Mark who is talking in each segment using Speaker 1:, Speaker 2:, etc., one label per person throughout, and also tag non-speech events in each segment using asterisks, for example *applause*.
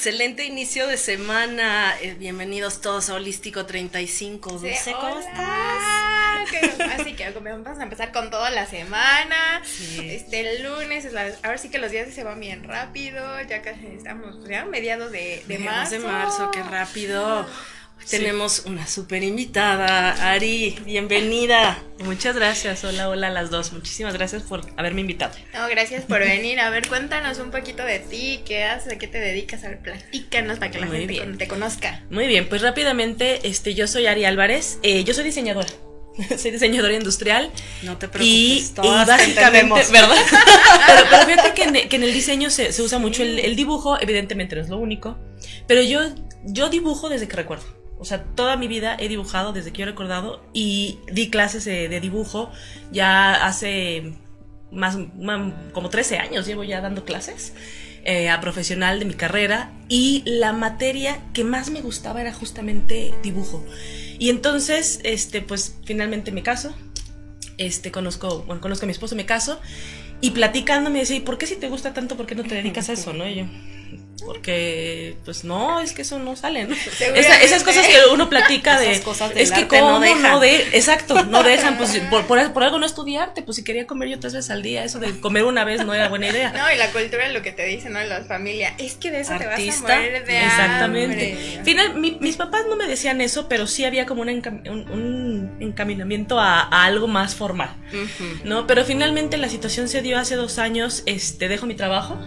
Speaker 1: excelente inicio de semana. Eh, bienvenidos todos a Holístico 35. Dulce,
Speaker 2: Sí,
Speaker 1: ¿cómo estás?
Speaker 2: Así que vamos a empezar con toda la semana.
Speaker 1: Sí.
Speaker 2: Este el lunes, es la- ahora sí que los días se van bien rápido. Ya casi estamos ya mediados de, de marzo.
Speaker 1: de marzo, qué rápido. Tenemos una super invitada, Ari, bienvenida.
Speaker 3: Muchas gracias, hola, hola a las dos. Muchísimas gracias por haberme invitado.
Speaker 2: No, gracias por venir. A ver, cuéntanos un poquito de ti, qué haces, a qué te dedicas. A ver, platícanos para que la
Speaker 3: Muy
Speaker 2: gente
Speaker 3: bien.
Speaker 2: te conozca.
Speaker 3: Muy bien, pues rápidamente, este, yo soy Ari Álvarez, eh, yo soy diseñadora. *laughs* soy diseñadora industrial
Speaker 1: No te preocupes,
Speaker 3: y
Speaker 1: todas
Speaker 3: básicamente. *laughs* ¿verdad? pero, pero fíjate que en, que en el diseño se, se usa mucho el, el dibujo, evidentemente no es lo único, pero yo, yo dibujo desde que recuerdo. O sea, toda mi vida he dibujado desde que yo he recordado y di clases de, dibujo ya hace más, más- como 13 años llevo ya dando clases eh, a profesional de mi carrera y la materia que más me gustaba era justamente dibujo. Y entonces, este, pues finalmente me caso, este, conozco, bueno, conozco a mi esposo, me caso y platicando me decía, ¿y por qué si te gusta tanto, por qué no te dedicas a eso, no? Y yo, porque, pues no, es que eso no sale, ¿no? *laughs* Esa-
Speaker 2: Seguramente.
Speaker 3: esas cosas que uno platica de,
Speaker 1: cosas
Speaker 3: es que
Speaker 1: arte no
Speaker 3: cómo no,
Speaker 1: dejan.
Speaker 3: de, exacto, no dejan, pues *laughs* por, por, por algo no estudiarte, pues si quería comer yo tres veces al día, eso de comer una vez no era buena idea. *laughs*
Speaker 2: No, y la cultura lo que te dicen, ¿no? La familia. Es que de eso te vas a morir de
Speaker 3: Exactamente.
Speaker 2: hambre.
Speaker 3: Final, mi- mis papás no me decían eso, pero sí había como encam- un, un encaminamiento a, a algo más formal. ¿no? Pero finalmente la situación se dio hace dos años, este, dejo mi trabajo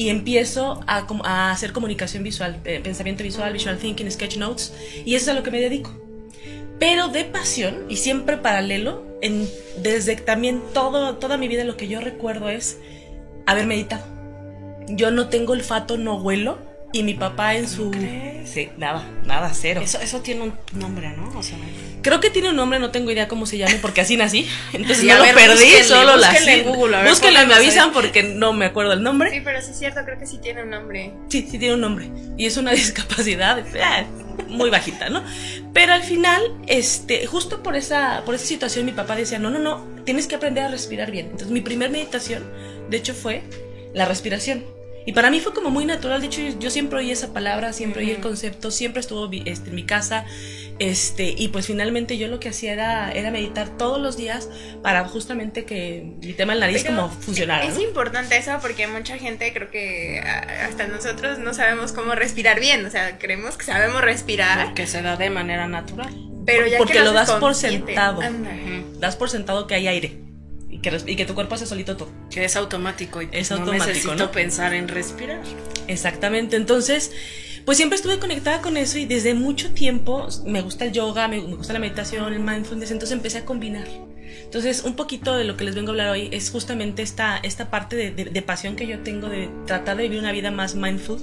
Speaker 3: y empiezo a, hacer comunicación visual, eh, pensamiento visual, visual thinking, sketch notes, y eso es a lo que me dedico. Pero de pasión, y siempre paralelo, en, desde también todo, toda mi vida lo que yo recuerdo es haber meditado. Yo no tengo olfato, no huelo, y mi papá en su... Sí, nada, nada, cero.
Speaker 1: Eso, eso tiene un nombre, ¿no? O sea,
Speaker 3: Creo que tiene un nombre, no tengo idea cómo se llame, porque así nací. *laughs* Entonces
Speaker 1: Sí,
Speaker 3: no
Speaker 1: a
Speaker 3: lo perdí,
Speaker 1: búsquenle,
Speaker 3: solo la
Speaker 1: en Google, a ver,
Speaker 3: Búsquenle, me avisan porque no me acuerdo el nombre.
Speaker 2: Sí, pero sí es cierto, creo que sí tiene un nombre.
Speaker 3: Sí, sí tiene un nombre. Y es una *laughs* discapacidad eh, muy bajita, ¿no? Pero al final, este, justo por esa, por esa situación, mi papá decía, no, no, no, tienes que aprender a respirar bien. Entonces mi primer meditación, de hecho, fue la respiración. Y para mí fue como muy natural, de hecho yo, yo siempre oí esa palabra, siempre oí el concepto, siempre estuvo este, en mi casa, este, y pues finalmente yo lo que hacía era, era meditar todos los días para justamente que mi tema del nariz
Speaker 2: Pero
Speaker 3: como funcionara.
Speaker 2: Es
Speaker 3: ¿no?
Speaker 2: importante eso porque mucha gente, creo que hasta nosotros no sabemos cómo respirar bien. O sea, creemos que sabemos respirar,
Speaker 1: que se da de manera natural.
Speaker 2: pero ya
Speaker 3: porque
Speaker 2: que
Speaker 3: lo das por sentado.
Speaker 2: anda.
Speaker 3: Das por sentado que hay aire que, y que tu cuerpo hace solito todo.
Speaker 1: Que es automático y
Speaker 3: Es
Speaker 1: no
Speaker 3: automático,
Speaker 1: necesito
Speaker 3: ¿no?
Speaker 1: pensar en respirar.
Speaker 3: Exactamente, entonces, pues siempre estuve conectada con eso y desde mucho tiempo me gusta el yoga, me, me gusta la meditación, el mindfulness, entonces empecé a combinar. Entonces, un poquito de lo que les vengo a hablar hoy es justamente esta, esta parte de, de- de pasión que yo tengo de tratar de vivir una vida más mindful.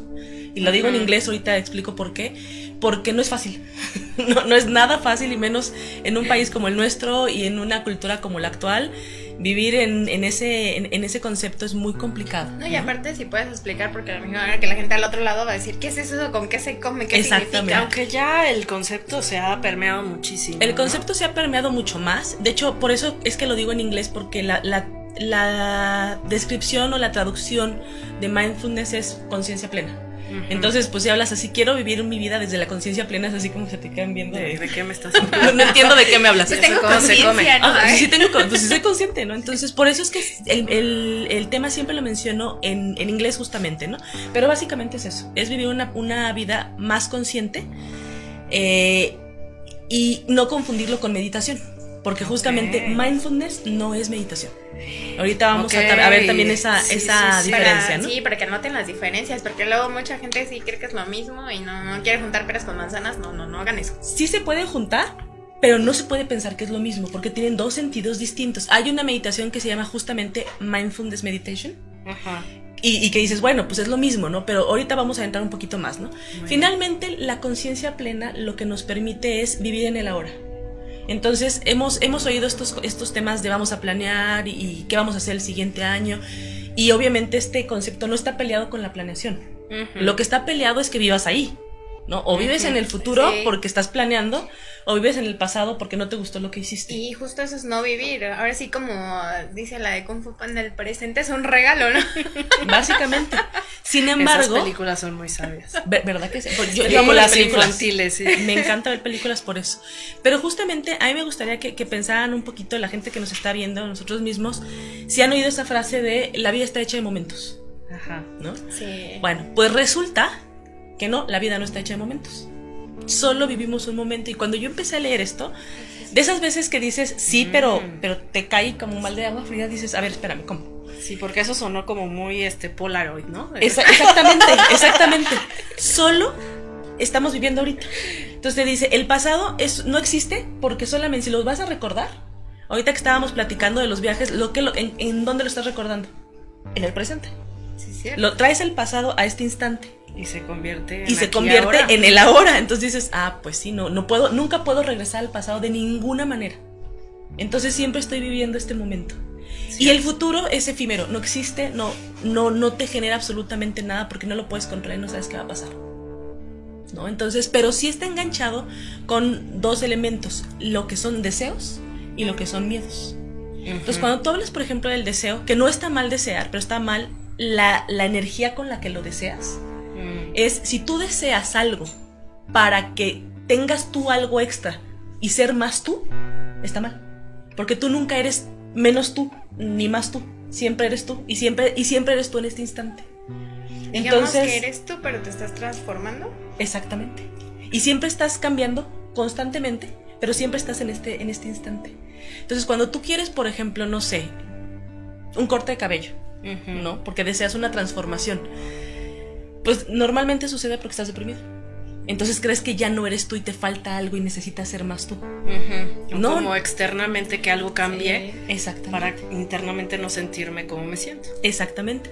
Speaker 3: Y lo digo en inglés, ahorita explico por qué. Porque no es fácil. *laughs* No, no es nada fácil y menos en un país como el nuestro y en una cultura como la actual. Vivir en, en ese, en, en ese concepto es muy complicado.
Speaker 2: No, y aparte si puedes explicar, porque a lo mejor ahora que la gente al otro lado va a decir, ¿qué es eso? ¿Con qué se come? ¿Qué
Speaker 3: Exactamente.
Speaker 2: significa?
Speaker 1: Aunque ya el concepto se ha permeado muchísimo.
Speaker 3: El
Speaker 1: ¿no?
Speaker 3: concepto se ha permeado mucho más. De hecho, por eso es que lo digo en inglés, porque la, la, la descripción o la traducción de mindfulness es conciencia plena. Entonces, pues si hablas así, quiero vivir mi vida desde la conciencia plena, es así como se te quedan viendo.
Speaker 1: ¿De, qué me estás *laughs*
Speaker 3: no,
Speaker 1: hablando?
Speaker 3: entiendo de qué me hablas.
Speaker 2: Pues tengo
Speaker 1: cómo se come.
Speaker 2: ¿no?
Speaker 3: Ah, sí, sí tengo, pues sí soy consciente, ¿no? Entonces, por eso es que el, el- el tema siempre lo menciono en, en inglés justamente, ¿no? Pero básicamente es eso, es vivir una, una vida más consciente eh, y no confundirlo con meditación, porque justamente
Speaker 1: Ok.
Speaker 3: mindfulness no es meditación. Ahorita vamos a
Speaker 1: Ok,
Speaker 3: ta- a, ver también esa,
Speaker 1: sí,
Speaker 3: esa
Speaker 1: sí, sí.
Speaker 3: diferencia,
Speaker 2: Para-
Speaker 3: ¿no?
Speaker 2: Sí, para que noten las diferencias, porque luego mucha gente sí cree que es lo mismo y no, no quiere juntar peras con manzanas, no, no, no hagan eso.
Speaker 3: sí se pueden juntar, pero no se puede pensar que es lo mismo, porque tienen dos sentidos distintos. Hay una meditación que se llama justamente mindfulness meditation.
Speaker 1: Ajá.
Speaker 3: Y, y que dices, bueno, pues es lo mismo, ¿no? Pero ahorita vamos a entrar un poquito más, ¿no?
Speaker 1: Bueno.
Speaker 3: Finalmente, la conciencia plena lo que nos permite es vivir en el ahora. Entonces, hemos, hemos oído estos, estos temas de vamos a planear y, qué vamos a hacer el siguiente año. Y obviamente este concepto no está peleado con la planeación. Lo que está peleado es que vivas ahí. ¿No? O vives en el futuro
Speaker 2: Sí.
Speaker 3: porque estás planeando, o vives en el pasado porque no te gustó lo que hiciste.
Speaker 2: Y justo eso es no vivir. Ahora sí, como dice la de Kung Fu Panda, el presente es un regalo, ¿no? *laughs*
Speaker 3: Básicamente. Sin embargo,
Speaker 1: películas son muy sabias.
Speaker 3: ver- ¿verdad que sí? Pues yo, yo amo
Speaker 1: Películas
Speaker 3: las películas.
Speaker 1: infantiles, sí.
Speaker 3: Me encanta ver películas por eso. Pero justamente a mí me gustaría que, que pensaran un poquito la gente que nos está viendo, nosotros mismos, si han oído esa frase de la vida está hecha de momentos,
Speaker 1: Ajá.
Speaker 3: ¿no?
Speaker 2: Sí.
Speaker 3: Bueno, pues resulta que no, la vida no está hecha de momentos. Solo vivimos un momento. Y cuando yo empecé a leer esto, de esas veces que dices, sí, pero,
Speaker 1: Mm.
Speaker 3: pero te cae como un mal de agua fría, dices, a ver, espérame, ¿cómo?
Speaker 1: Sí, porque eso sonó como muy este Polaroid, ¿no?
Speaker 3: Esa- exactamente, exactamente. Solo estamos viviendo ahorita. Entonces te dice, el pasado es, no existe porque solamente si los vas a recordar, ahorita que estábamos platicando de los viajes, lo que lo- en, ¿en dónde lo estás recordando? En el presente.
Speaker 2: Sí.
Speaker 3: Lo traes el pasado a este instante.
Speaker 1: Y se convierte en
Speaker 3: y se convierte
Speaker 1: ahora.
Speaker 3: en el ahora. Entonces dices, ah, pues sí, no, no puedo, nunca puedo regresar al pasado de ninguna manera. Entonces siempre estoy viviendo este momento. Y el futuro es efímero, no existe, no, no, no te genera absolutamente nada porque no lo puedes controlar y no sabes qué va a pasar. ¿No? Entonces, pero sí está enganchado con dos elementos, lo que son deseos y lo que son miedos. Entonces, cuando tú hablas, por ejemplo, del deseo, que no está mal desear, pero está mal la, la energía con la que lo deseas. Es si tú deseas algo para que tengas tú algo extra y ser más tú, está mal. Porque tú nunca eres menos tú, ni más tú. Siempre eres tú y siempre, y siempre eres tú en este instante.
Speaker 2: Digamos
Speaker 3: Entonces,
Speaker 2: que eres tú, pero te estás transformando.
Speaker 3: exactamente. Y siempre estás cambiando constantemente, pero siempre estás en este, en este instante. Entonces, cuando tú quieres, por ejemplo, no sé, un corte de cabello. ¿no? Porque deseas una transformación. Pues normalmente sucede porque estás deprimido. Entonces crees que ya no eres tú y te falta algo y necesitas ser más tú. No.
Speaker 1: Como externamente que algo cambie
Speaker 3: Exactamente.
Speaker 1: para internamente no sentirme como me siento.
Speaker 3: Exactamente.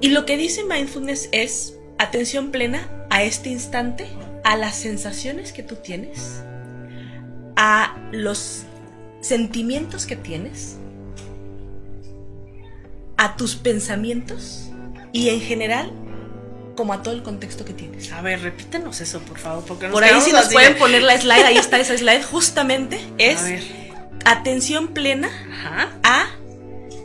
Speaker 3: Y lo que dice mindfulness es atención plena a este instante, a las sensaciones que tú tienes, a los sentimientos que tienes, a tus pensamientos y en general como a todo el contexto que tienes.
Speaker 1: A ver, repítenos eso, por favor, porque
Speaker 3: Por ahí si nos
Speaker 1: así
Speaker 3: pueden
Speaker 1: de-
Speaker 3: poner la slide, ahí está *laughs* esa slide, justamente es
Speaker 1: A ver.
Speaker 3: atención plena
Speaker 1: Ajá.
Speaker 3: a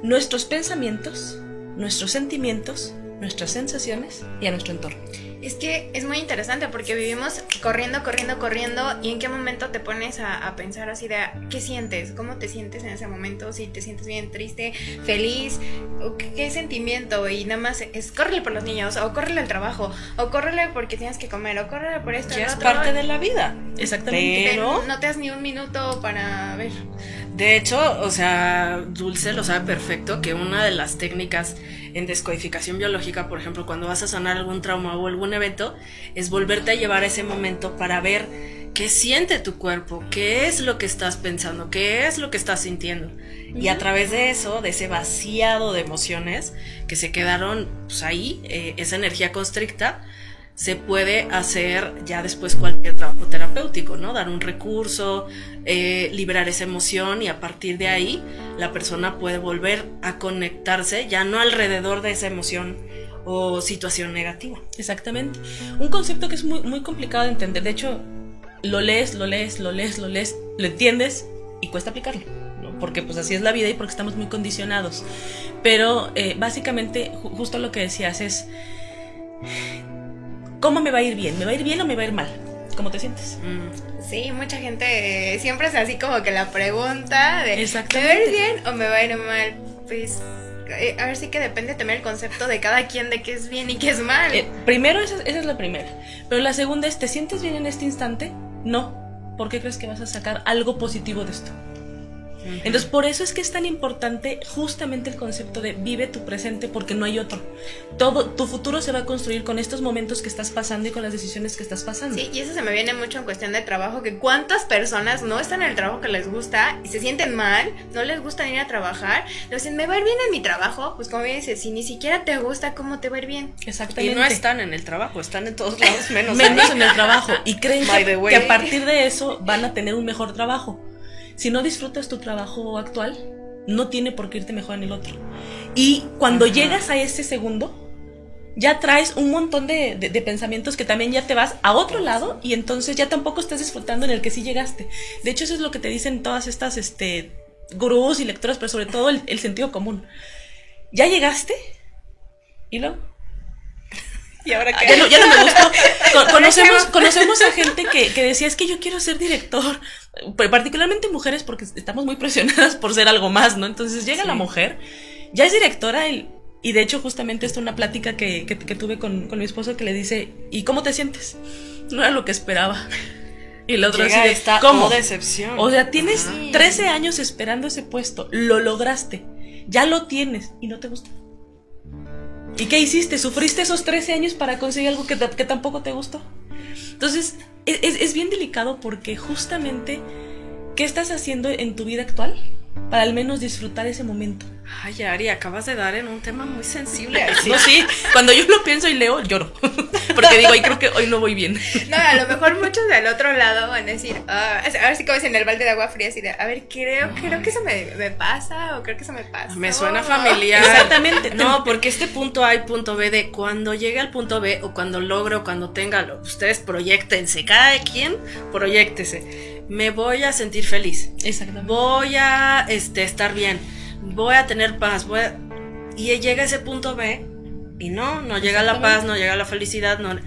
Speaker 3: nuestros pensamientos, nuestros sentimientos, nuestras sensaciones y a nuestro entorno.
Speaker 2: Es que es muy interesante porque vivimos corriendo, corriendo, corriendo y en qué momento te pones a, a pensar así de qué sientes, cómo te sientes en ese momento, si te sientes bien, triste, feliz, o qué, qué sentimiento y nada más es córrele por los niños o córrele al trabajo o córrele porque tienes que comer o córrele por esto.
Speaker 1: Ya es
Speaker 2: otro,
Speaker 1: parte de la vida.
Speaker 3: Exactamente.
Speaker 1: Pero,
Speaker 2: No te das ni un minuto para ver.
Speaker 1: de hecho, o sea, Dulce lo sabe perfecto que una de las técnicas en descodificación biológica, por ejemplo, cuando vas a sanar algún trauma o algún evento, es volverte a llevar a ese momento para ver qué siente tu cuerpo, qué es lo que estás pensando, qué es lo que estás sintiendo. Y a través de eso, de ese vaciado de emociones que se quedaron pues, ahí, eh, esa energía constricta, se puede hacer ya después cualquier trabajo terapéutico, ¿no? Dar un recurso, eh, liberar esa emoción y a partir de ahí la persona puede volver a conectarse ya no alrededor de esa emoción o situación negativa.
Speaker 3: Exactamente. Un concepto que es muy, muy complicado de entender. De hecho, lo lees, lo lees, lo lees, lo lees, lo entiendes y cuesta aplicarlo. Porque pues así es la vida y porque estamos muy condicionados. Pero eh, básicamente, ju- justo lo que decías es, ¿cómo me va a ir bien? ¿Me va a ir bien o me va a ir mal? ¿Cómo te sientes?
Speaker 1: Mm,
Speaker 2: Sí, mucha gente eh, siempre es así como que la pregunta de ¿me va a ir bien o me va a ir mal? Pues eh, a ver sí que depende también el concepto de cada quien de qué es bien y qué es mal.
Speaker 3: Eh, primero, esa, esa es la primera. Pero la segunda es, ¿te sientes bien en este instante? No. ¿Por qué crees que vas a sacar algo positivo de esto? Entonces, por eso es que es tan importante justamente el concepto de vive tu presente porque no hay otro. Todo tu futuro se va a construir con estos momentos que estás pasando y con las decisiones que estás pasando.
Speaker 2: Sí, y eso se me viene mucho en cuestión de trabajo, que cuántas personas no están en el trabajo que les gusta y se sienten mal, no les gusta ir a trabajar, dicen, me va a ir bien en mi trabajo, pues como bien dices, si ni siquiera te gusta, ¿cómo te va a ir bien?
Speaker 1: Y
Speaker 3: Exactamente.
Speaker 1: no están en el trabajo, están en todos lados menos, *laughs*
Speaker 3: menos
Speaker 1: ahí.
Speaker 3: en el trabajo y creen que, que a partir de eso van a tener un mejor trabajo. Si no disfrutas tu trabajo actual, no tiene por qué irte mejor en el otro. Y cuando
Speaker 1: Ajá.
Speaker 3: llegas a ese segundo, ya traes un montón de, de, pensamientos que también ya te vas a otro lado y entonces ya tampoco estás disfrutando en el que sí llegaste. De hecho, eso es lo que te dicen todas estas este, gurús y lectoras, pero sobre todo el, sentido común. ¿Ya llegaste? ¿Y luego?
Speaker 2: ¿Y ahora
Speaker 3: qué? Ya no, ya no me gustó. *laughs* conocemos, conocemos a gente que, que, decía, es que yo quiero ser director, particularmente mujeres porque estamos muy presionadas por ser algo más, ¿no? Entonces llega la mujer, ya es directora, el, y de hecho, justamente esto es una plática que, tuve con, mi esposo que le dice, ¿y cómo te sientes? No era lo que esperaba.
Speaker 1: Y la otra dice, ¿cómo? decepción.
Speaker 3: O sea, tienes 13 años esperando ese puesto, lo lograste, ya lo tienes y no te gusta. ¿Y qué hiciste? ¿Sufriste esos 13 años para conseguir algo que, que tampoco te gustó? Entonces, es, es bien delicado porque justamente, ¿qué estás haciendo en tu vida actual? para al menos disfrutar ese momento.
Speaker 1: Ay, Ari, acabas de dar en un tema muy sensible. *laughs*
Speaker 3: ¿sí? No, sí, cuando yo lo pienso y leo, lloro. *laughs* Porque digo, ay, creo que hoy no voy bien. *laughs*
Speaker 2: No, a lo mejor muchos del otro lado van a decir, ah, a ver si comes en el balde de agua fría, así de, a ver, creo, creo que eso me, me, pasa o creo que eso me pasa.
Speaker 1: Me suena familiar.
Speaker 3: Exactamente.
Speaker 1: No, porque este punto A y punto B de cuando llegue al punto B o cuando logre o cuando tenga, ustedes proyectense, cada quien proyectese me voy a sentir feliz.
Speaker 3: Exactamente.
Speaker 1: Voy a este, estar bien. Voy a tener paz. Voy Y llega ese punto B y no, no llega la paz, no llega la felicidad. No...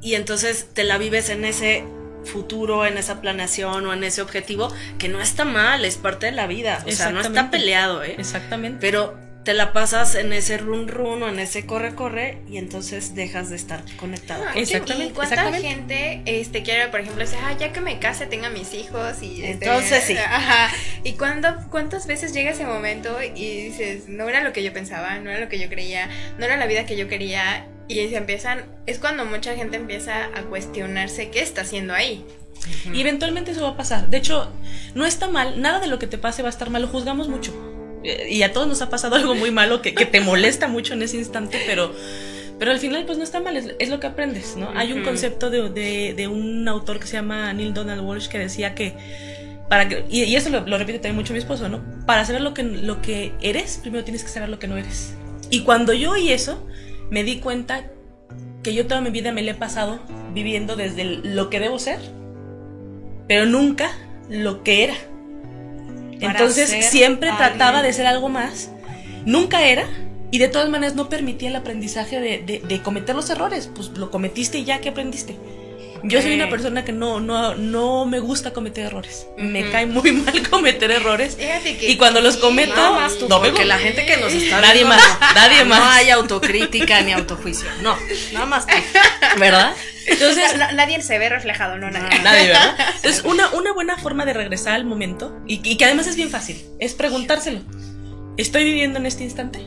Speaker 1: Y entonces te la vives en ese futuro, en esa planeación o en ese objetivo, que no está mal, es parte de la vida. O sea, no está peleado, ¿eh?
Speaker 3: Exactamente.
Speaker 1: Pero te la pasas en ese run run o en ese corre corre y entonces dejas de estar conectado.
Speaker 2: exactamente. ¿Y cuánta gente este quiere, por ejemplo, decir, ah, ya que me case, tenga mis hijos y
Speaker 1: este, entonces sí.
Speaker 2: Ajá. Y cuando cuántas veces llega ese momento y dices, no era lo que yo pensaba, no era lo que yo creía, no era la vida que yo quería y se empiezan, es cuando mucha gente empieza a cuestionarse qué está haciendo ahí.
Speaker 3: Y eventualmente eso va a pasar. De hecho, no está mal, nada de lo que te pase va a estar mal, lo juzgamos mucho y a todos nos ha pasado algo muy malo que, te molesta mucho en ese instante, pero, pero al final pues no está mal, es, lo que aprendes, ¿no? Hay un concepto de, un autor que se llama Neil Donald Walsh que decía que, para que, y, eso lo, repite también mucho mi esposo, ¿no? Para saber lo que, lo que eres, primero tienes que saber lo que no eres. Y cuando yo oí eso, me di cuenta que yo toda mi vida me le he pasado viviendo desde lo que debo ser, pero nunca lo que era. Entonces siempre trataba de ser algo más. Nunca era. Y de todas maneras no permitía el aprendizaje de, cometer los errores. Pues lo cometiste y ya que aprendiste. Yo soy una persona que no, no, no me gusta cometer errores. Me cae muy *laughs* mal cometer errores. y cuando los cometo,
Speaker 1: no, porque la gente que nos está
Speaker 3: nadie más, *laughs* nadie más.
Speaker 1: No hay autocrítica ni autojuicio. No, nada más tú.
Speaker 3: ¿Verdad?
Speaker 2: Entonces, nadie se ve reflejado, no nadie.
Speaker 3: Nadie, ¿verdad? *laughs* Entonces, una, una buena forma de regresar al momento, y, y que además es bien fácil, es preguntárselo. ¿Estoy viviendo en este instante?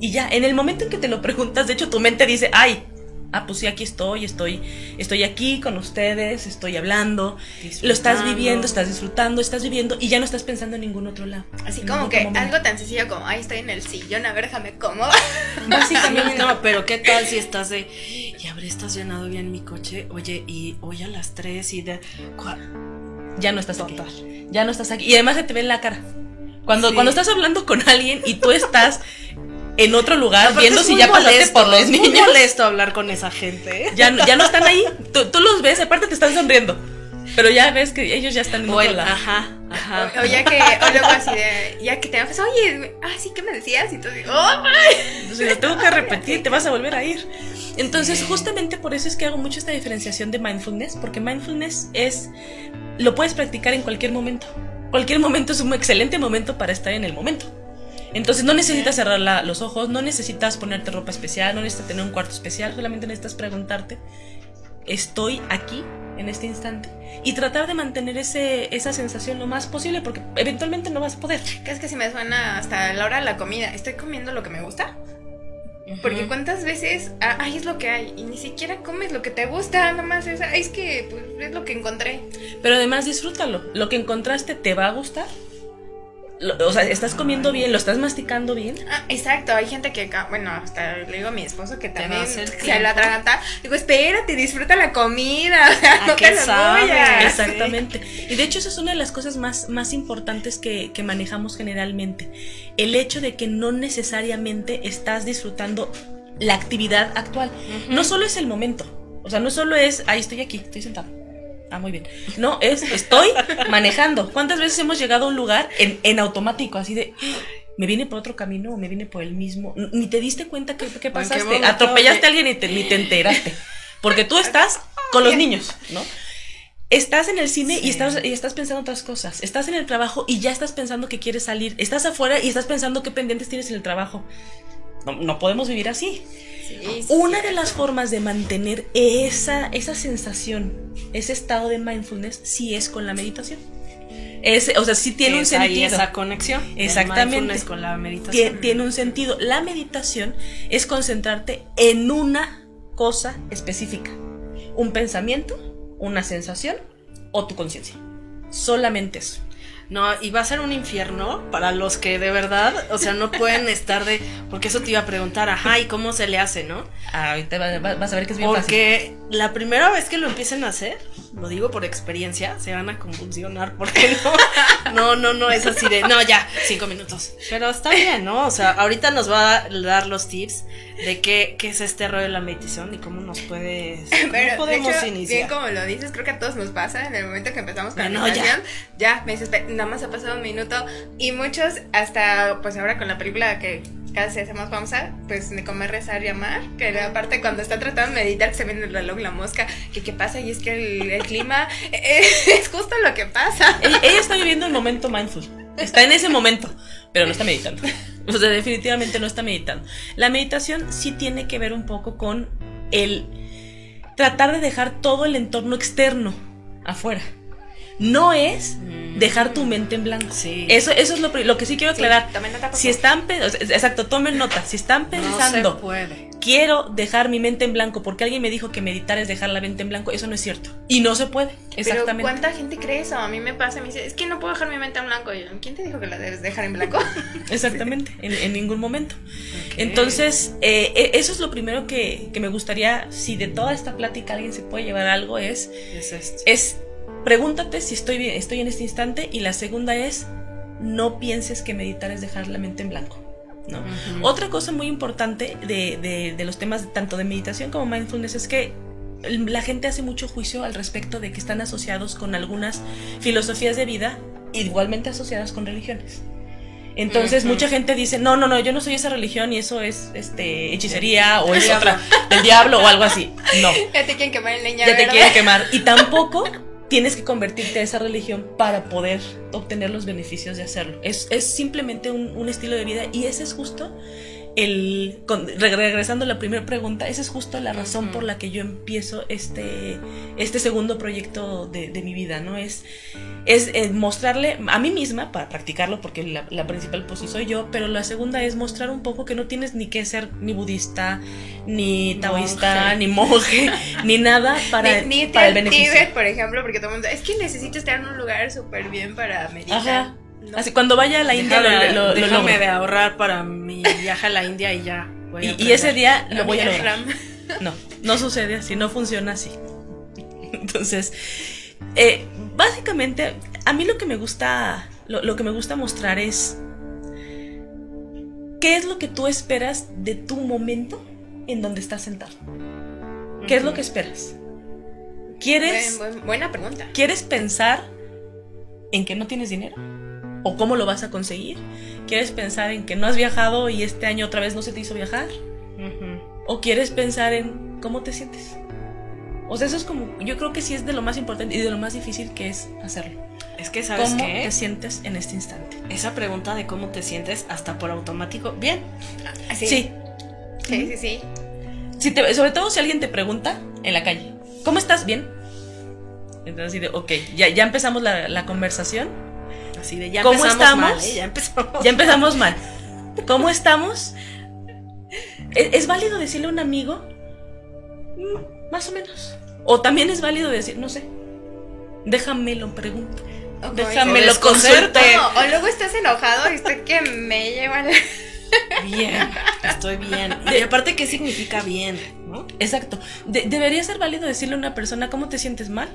Speaker 3: Y ya, en el momento en que te lo preguntas, de hecho tu mente dice, ay, ah, pues sí, aquí estoy, estoy, estoy aquí con ustedes, estoy hablando, lo estás viviendo, estás disfrutando, estás viviendo y ya no estás pensando en ningún otro lado.
Speaker 2: Así como que algo tan sencillo como, ay, estoy en el sillón, a ver, déjame cómo. *laughs*
Speaker 1: Básicamente *laughs* no, pero ¿qué tal si estás de, y habré estacionado bien mi coche? Oye, y hoy a las 3 y de...
Speaker 3: Ya no estás aquí. Ya no estás aquí. Y además se te ve en la cara. Cuando, cuando estás hablando con alguien y tú estás en otro lugar viendo si ya pasaste por los niños. Es
Speaker 1: molesto hablar con esa gente.
Speaker 3: ¿eh? Ya, ya no están ahí. Tú, los ves, aparte te están sonriendo. Pero ya ves que ellos ya están en otro lado.
Speaker 1: Ajá, ajá.
Speaker 2: O, ya que, o luego así de, ya que te vas, oye, ah, sí, ¿qué me decías? Y tú dices, oh,
Speaker 3: Entonces, lo tengo que repetir, te vas a volver a ir. Entonces, justamente por eso es que hago mucho esta diferenciación de mindfulness, porque mindfulness es, lo puedes practicar en cualquier momento. Cualquier momento es un excelente momento para estar en el momento. Entonces no necesitas cerrar los ojos, no necesitas ponerte ropa especial, no necesitas tener un cuarto especial, solamente necesitas preguntarte, ¿estoy aquí en este instante? Y tratar de mantener ese, esa sensación lo más posible porque eventualmente no vas a poder.
Speaker 2: ¿Qué es que si me suena hasta la hora de la comida? ¿Estoy comiendo lo que me gusta? Porque cuántas veces, ah, ay, es lo que hay, y ni siquiera comes lo que te gusta, nada más es, es que pues, es lo que encontré.
Speaker 3: Pero además disfrútalo, lo que encontraste te va a gustar o sea, estás comiendo bien, lo estás masticando bien.
Speaker 2: Ah, exacto, hay gente que, bueno, hasta le digo a mi esposo que también se la atraganta. Digo, espérate, disfruta la comida, *laughs* no te
Speaker 3: Exactamente. Y de hecho, esa es una de las cosas más, más importantes que, que manejamos generalmente. El hecho de que no necesariamente estás disfrutando la actividad actual. No solo es el momento, o sea, no solo es, ahí estoy aquí, estoy sentado. Ah, muy bien. No, es, estoy manejando. ¿Cuántas veces hemos llegado a un lugar en, en automático, así de, me viene por otro camino o me viene por el mismo? Ni te diste cuenta que, que pasaste.
Speaker 1: momento
Speaker 3: Atropellaste a alguien y te, ni te enteraste. Porque tú *laughs* estás con los niños, ¿no? Estás en el cine y, estás, y estás pensando otras cosas. Estás en el trabajo y ya estás pensando que quieres salir. Estás afuera y estás pensando qué pendientes tienes en el trabajo. No, no podemos vivir así.
Speaker 2: Sí, sí,
Speaker 3: Una de las formas de mantener esa, esa sensación, ese estado de mindfulness, sí es con la meditación. Es, o sea, sí tiene un
Speaker 1: ahí
Speaker 3: sentido.
Speaker 1: esa conexión.
Speaker 3: Exactamente.
Speaker 1: con la meditación.
Speaker 3: tiene un sentido. La meditación es concentrarte en una cosa específica. Un pensamiento, una sensación o tu conciencia. Solamente eso.
Speaker 1: No, y va a ser un infierno para los que de verdad, o sea, no pueden *laughs* estar de. Porque eso te iba a preguntar, ajá, ¿y cómo se le hace, no?
Speaker 3: Ah, ahorita va- va- vas a ver que es bien fácil.
Speaker 1: Porque la primera vez que lo empiecen a hacer, lo digo por experiencia, se van a convulsionar porque no, no, no, no es así de, no, ya, cinco minutos. Pero está bien, ¿no? O sea, ahorita nos va a dar los tips de qué, qué es este rollo de la meditación y cómo nos puede, cómo
Speaker 2: Pero,
Speaker 1: podemos
Speaker 2: de hecho,
Speaker 1: iniciar.
Speaker 2: bien como lo dices, creo que a todos nos pasa en el momento que empezamos con la
Speaker 1: ya.
Speaker 2: meditación. Ya. me dices, nada más ha pasado un minuto. Y muchos, hasta pues ahora con la película que casi hacemos pausa, pues de comer, rezar y amar. Que la parte cuando está tratando de meditar, que se viene el reloj, la mosca, que qué pasa, y es que el, el clima *laughs* eh, es justo lo que pasa.
Speaker 3: Ella, ella está viviendo el momento mindful. Está en ese momento, pero no está meditando. O sea, definitivamente no está meditando. La meditación sí tiene que ver un poco con el tratar de dejar todo el entorno externo afuera. No es dejar tu mente en blanco.
Speaker 1: Sí.
Speaker 3: Eso, eso es lo, lo que sí quiero aclarar.
Speaker 2: Sí,
Speaker 3: si están, pe- o sea, exacto, tomen nota. Si están
Speaker 1: no se
Speaker 3: pensando,
Speaker 1: puede.
Speaker 3: quiero dejar mi mente en blanco porque alguien me dijo que meditar es dejar la mente en blanco, eso no es cierto. Y no se puede. Exactamente.
Speaker 2: Pero ¿cuánta gente cree eso? A mí me pasa, me dice, es que no puedo dejar mi mente en blanco. Y yo, ¿quién te dijo que la debes dejar en blanco? *laughs*
Speaker 3: Exactamente, en, en ningún momento. Entonces, eh, e- eso es lo primero que, que me gustaría, si de toda esta plática alguien se puede llevar algo, es,
Speaker 1: Es esto.
Speaker 3: es pregúntate si estoy bien, estoy en este instante, y la segunda es, no pienses que meditar es dejar la mente en blanco. ¿no? Otra cosa muy importante de, de- de los temas tanto de meditación como mindfulness es que la gente hace mucho juicio al respecto de que están asociados con algunas filosofías de vida igualmente asociadas con religiones. Entonces mucha gente dice, no, no, no, yo no soy esa religión y eso es este hechicería o es otra del diablo o algo así. No, *laughs*
Speaker 2: ya te quieren quemar en leña
Speaker 3: ya te
Speaker 2: verde.
Speaker 3: quiere quemar. Y tampoco tienes que convertirte a esa religión para poder obtener los beneficios de hacerlo. Es, es simplemente un, un estilo de vida y ese es justo el... con- re- regresando a la primera pregunta, esa es justo la razón por la que yo empiezo este, este segundo proyecto de, de mi vida, ¿no? Es, es mostrarle a mí misma, para practicarlo, porque la, la principal pues soy yo, pero la segunda es mostrar un poco que no tienes ni que ser ni budista, ni taoísta,
Speaker 1: Monje.
Speaker 3: ni *laughs* monje, ni nada para,
Speaker 2: ni, ni
Speaker 3: para el beneficio.
Speaker 2: Tíbet, por ejemplo, porque todo el mundo es que necesito estar en un lugar súper bien para meditar.
Speaker 3: Ajá.
Speaker 2: No.
Speaker 3: Así cuando vaya a la India lo,
Speaker 1: Déjame-
Speaker 3: lo- lo
Speaker 1: déjame
Speaker 3: logro.
Speaker 1: de ahorrar para mi viaje a la India y ya. voy a
Speaker 3: Y, y ese día lo voy a lograr.
Speaker 2: Ram. *laughs*
Speaker 3: No, no sucede así, no funciona así. *laughs* Entonces, eh, básicamente, a mí lo que me gusta, lo, lo que me gusta mostrar es qué es lo que tú esperas de tu momento en donde estás sentado. ¿Qué es lo que esperas? ¿Quieres,
Speaker 2: Buen- buen- buena pregunta.
Speaker 3: ¿Quieres pensar en que no tienes dinero? ¿O cómo lo vas a conseguir? ¿Quieres pensar en que no has viajado y este año otra vez no se te hizo viajar? ¿O quieres pensar en cómo te sientes? O sea, eso es como, yo creo que sí es de lo más importante y de lo más difícil que es hacerlo.
Speaker 1: Es que, ¿sabes
Speaker 3: ¿Cómo
Speaker 1: qué?
Speaker 3: te sientes en este instante?
Speaker 1: Esa pregunta de cómo te sientes, hasta por automático, bien.
Speaker 2: Así.
Speaker 3: Sí,
Speaker 2: Sí, sí, sí.
Speaker 3: si te- sobre todo si alguien te pregunta en la calle, ¿cómo estás? ¿Bien? Entonces, así de, ok, ya, ya empezamos la, la conversación,
Speaker 1: Así de ya
Speaker 3: ¿Cómo
Speaker 1: empezamos
Speaker 3: estamos?
Speaker 1: mal, ¿eh? Ya empezamos. *laughs*
Speaker 3: ya empezamos mal. ¿Cómo estamos? ¿Es, es válido decirle a un amigo? "Mm, más o menos. O también es válido decir, no sé, déjame lo pregunto.
Speaker 2: O como
Speaker 3: Déjame
Speaker 2: dices,
Speaker 3: lo consulto.
Speaker 2: No, o luego estás enojado y estoy que me lleva la... *laughs*
Speaker 1: Bien, estoy bien. Y aparte, ¿qué significa bien? ¿No?
Speaker 3: Exacto. De- ¿Debería ser válido decirle a una persona cómo te sientes mal?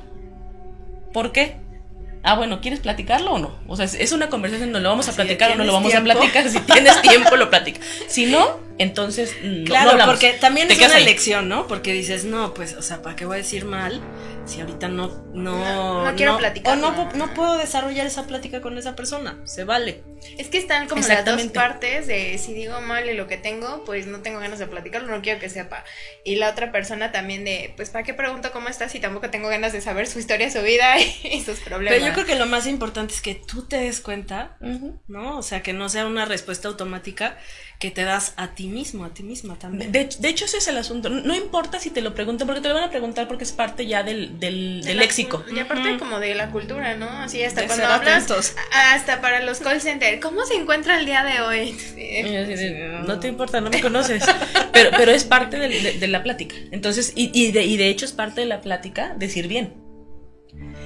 Speaker 3: ¿Por qué? Ah, bueno, ¿quieres platicarlo o no? O sea, es- una conversación, no lo vamos a platicar o no lo
Speaker 1: ¿tienes
Speaker 3: vamos a platicar. Si tienes tiempo, lo platicas. Si no, entonces no,
Speaker 1: Claro,
Speaker 3: no
Speaker 1: porque también
Speaker 3: Te
Speaker 1: es una
Speaker 3: ahí.
Speaker 1: elección, ¿no? Porque dices, no, pues, o sea, ¿para qué voy a decir mal si ahorita no no
Speaker 2: No, no quiero platicar,
Speaker 1: o no,
Speaker 2: no.
Speaker 1: puedo desarrollar esa plática con esa persona? Se vale.
Speaker 2: Es que están como las dos partes de si digo mal y lo que tengo, pues no tengo ganas de platicarlo, no quiero que sepa. Y la otra persona también de, pues ¿para qué pregunto cómo estás si tampoco tengo ganas de saber su historia, su vida *laughs* y sus problemas?
Speaker 1: Pero yo creo que lo más importante es que tú te des cuenta,
Speaker 3: Ujú.
Speaker 1: ¿no? O sea, que no sea una respuesta automática que te das a ti mismo, a ti misma también.
Speaker 3: De, de hecho, ese es el asunto. No importa si te lo preguntan, porque te lo van a preguntar porque es parte ya del, del,
Speaker 2: De
Speaker 3: del léxico.
Speaker 2: Y aparte como de la cultura, ¿no? Así hasta
Speaker 1: De
Speaker 2: cuando hablas,
Speaker 1: atentos.
Speaker 2: hasta para los call center, ¿cómo se encuentra el día de hoy? *laughs*
Speaker 3: No te importa, no me conoces. Pero, pero es parte de, de la plática. Entonces, y, y de, y de hecho es parte de la plática decir bien.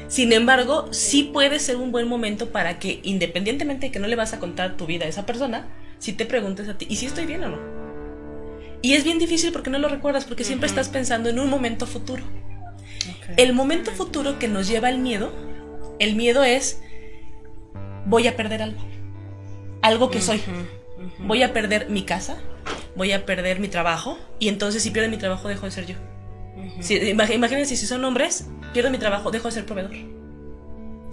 Speaker 3: Sin embargo, sí puede ser un buen momento para que, independientemente de que no le vas a contar tu vida a esa persona, si te preguntes a ti, ¿y si estoy bien o no? Y es bien difícil porque no lo recuerdas, porque siempre estás pensando en un momento futuro. El momento futuro que nos lleva al miedo, el miedo es, voy a perder algo. Algo que soy. Voy a perder mi casa, voy a perder mi trabajo, y entonces si pierdo mi trabajo dejo de ser yo. Si, imag- imagínense si son hombres, pierdo mi trabajo, dejo de ser proveedor.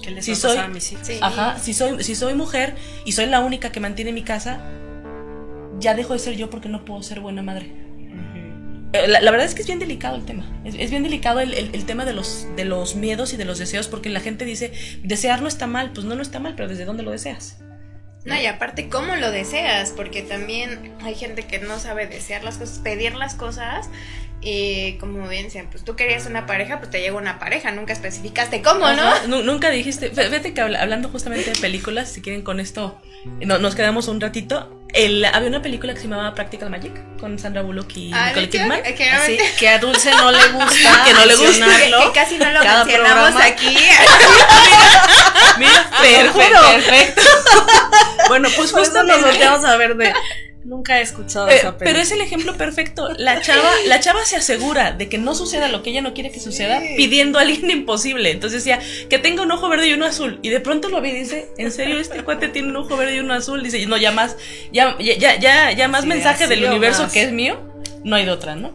Speaker 1: ¿Qué les
Speaker 3: si
Speaker 1: va a pasar
Speaker 3: soy-
Speaker 1: a mis hijos?
Speaker 2: Sí.
Speaker 3: Ajá, si soy, si soy mujer y soy la única que mantiene mi casa, ya dejo de ser yo porque no puedo ser buena madre. Eh, La, la verdad es que es bien delicado el tema. Es, es bien delicado el, el- el tema de los, de los miedos y de los deseos, porque la gente dice, desear no está mal. Pues no, no está mal, pero ¿desde dónde lo deseas?
Speaker 2: No, y aparte, ¿cómo lo deseas? Porque también hay gente que no sabe desear las cosas, pedir las cosas. Y como bien decían, pues tú querías una pareja, pues te llegó una pareja, nunca especificaste cómo, ¿no?
Speaker 3: Ajá, Nunca dijiste, fí- fíjate que habla- hablando justamente de películas, si quieren con esto, no- nos quedamos un ratito. El, había una película que se llamaba Practical Magic con Sandra Bullock y
Speaker 2: Ah,
Speaker 3: Nicole. Kidman.
Speaker 2: Que- que
Speaker 1: Así que a Dulce no le gusta. *laughs*
Speaker 3: Que no le gusta.
Speaker 2: que, que casi no lo
Speaker 1: Cada
Speaker 2: mencionamos
Speaker 1: programa.
Speaker 2: aquí. *laughs*
Speaker 3: Mira,
Speaker 1: Perfecto,
Speaker 3: perfecto.
Speaker 1: perfecto.
Speaker 3: Bueno, pues
Speaker 1: Justo nos volteamos a ver de. Nunca he escuchado
Speaker 3: Eh,
Speaker 1: esa
Speaker 3: pero es el ejemplo perfecto. La chava, la chava se asegura de que no suceda lo que ella no quiere que suceda, pidiendo a alguien imposible. Entonces decía, que tenga un ojo verde y uno azul. Y de pronto lo ve y dice, ¿en serio este cuate tiene un ojo verde y uno azul? Dice, no, ya más, ya, ya, ya, ya, más
Speaker 1: Sí,
Speaker 3: mensaje del universo
Speaker 1: más.
Speaker 3: que es mío, no hay de otra, ¿no?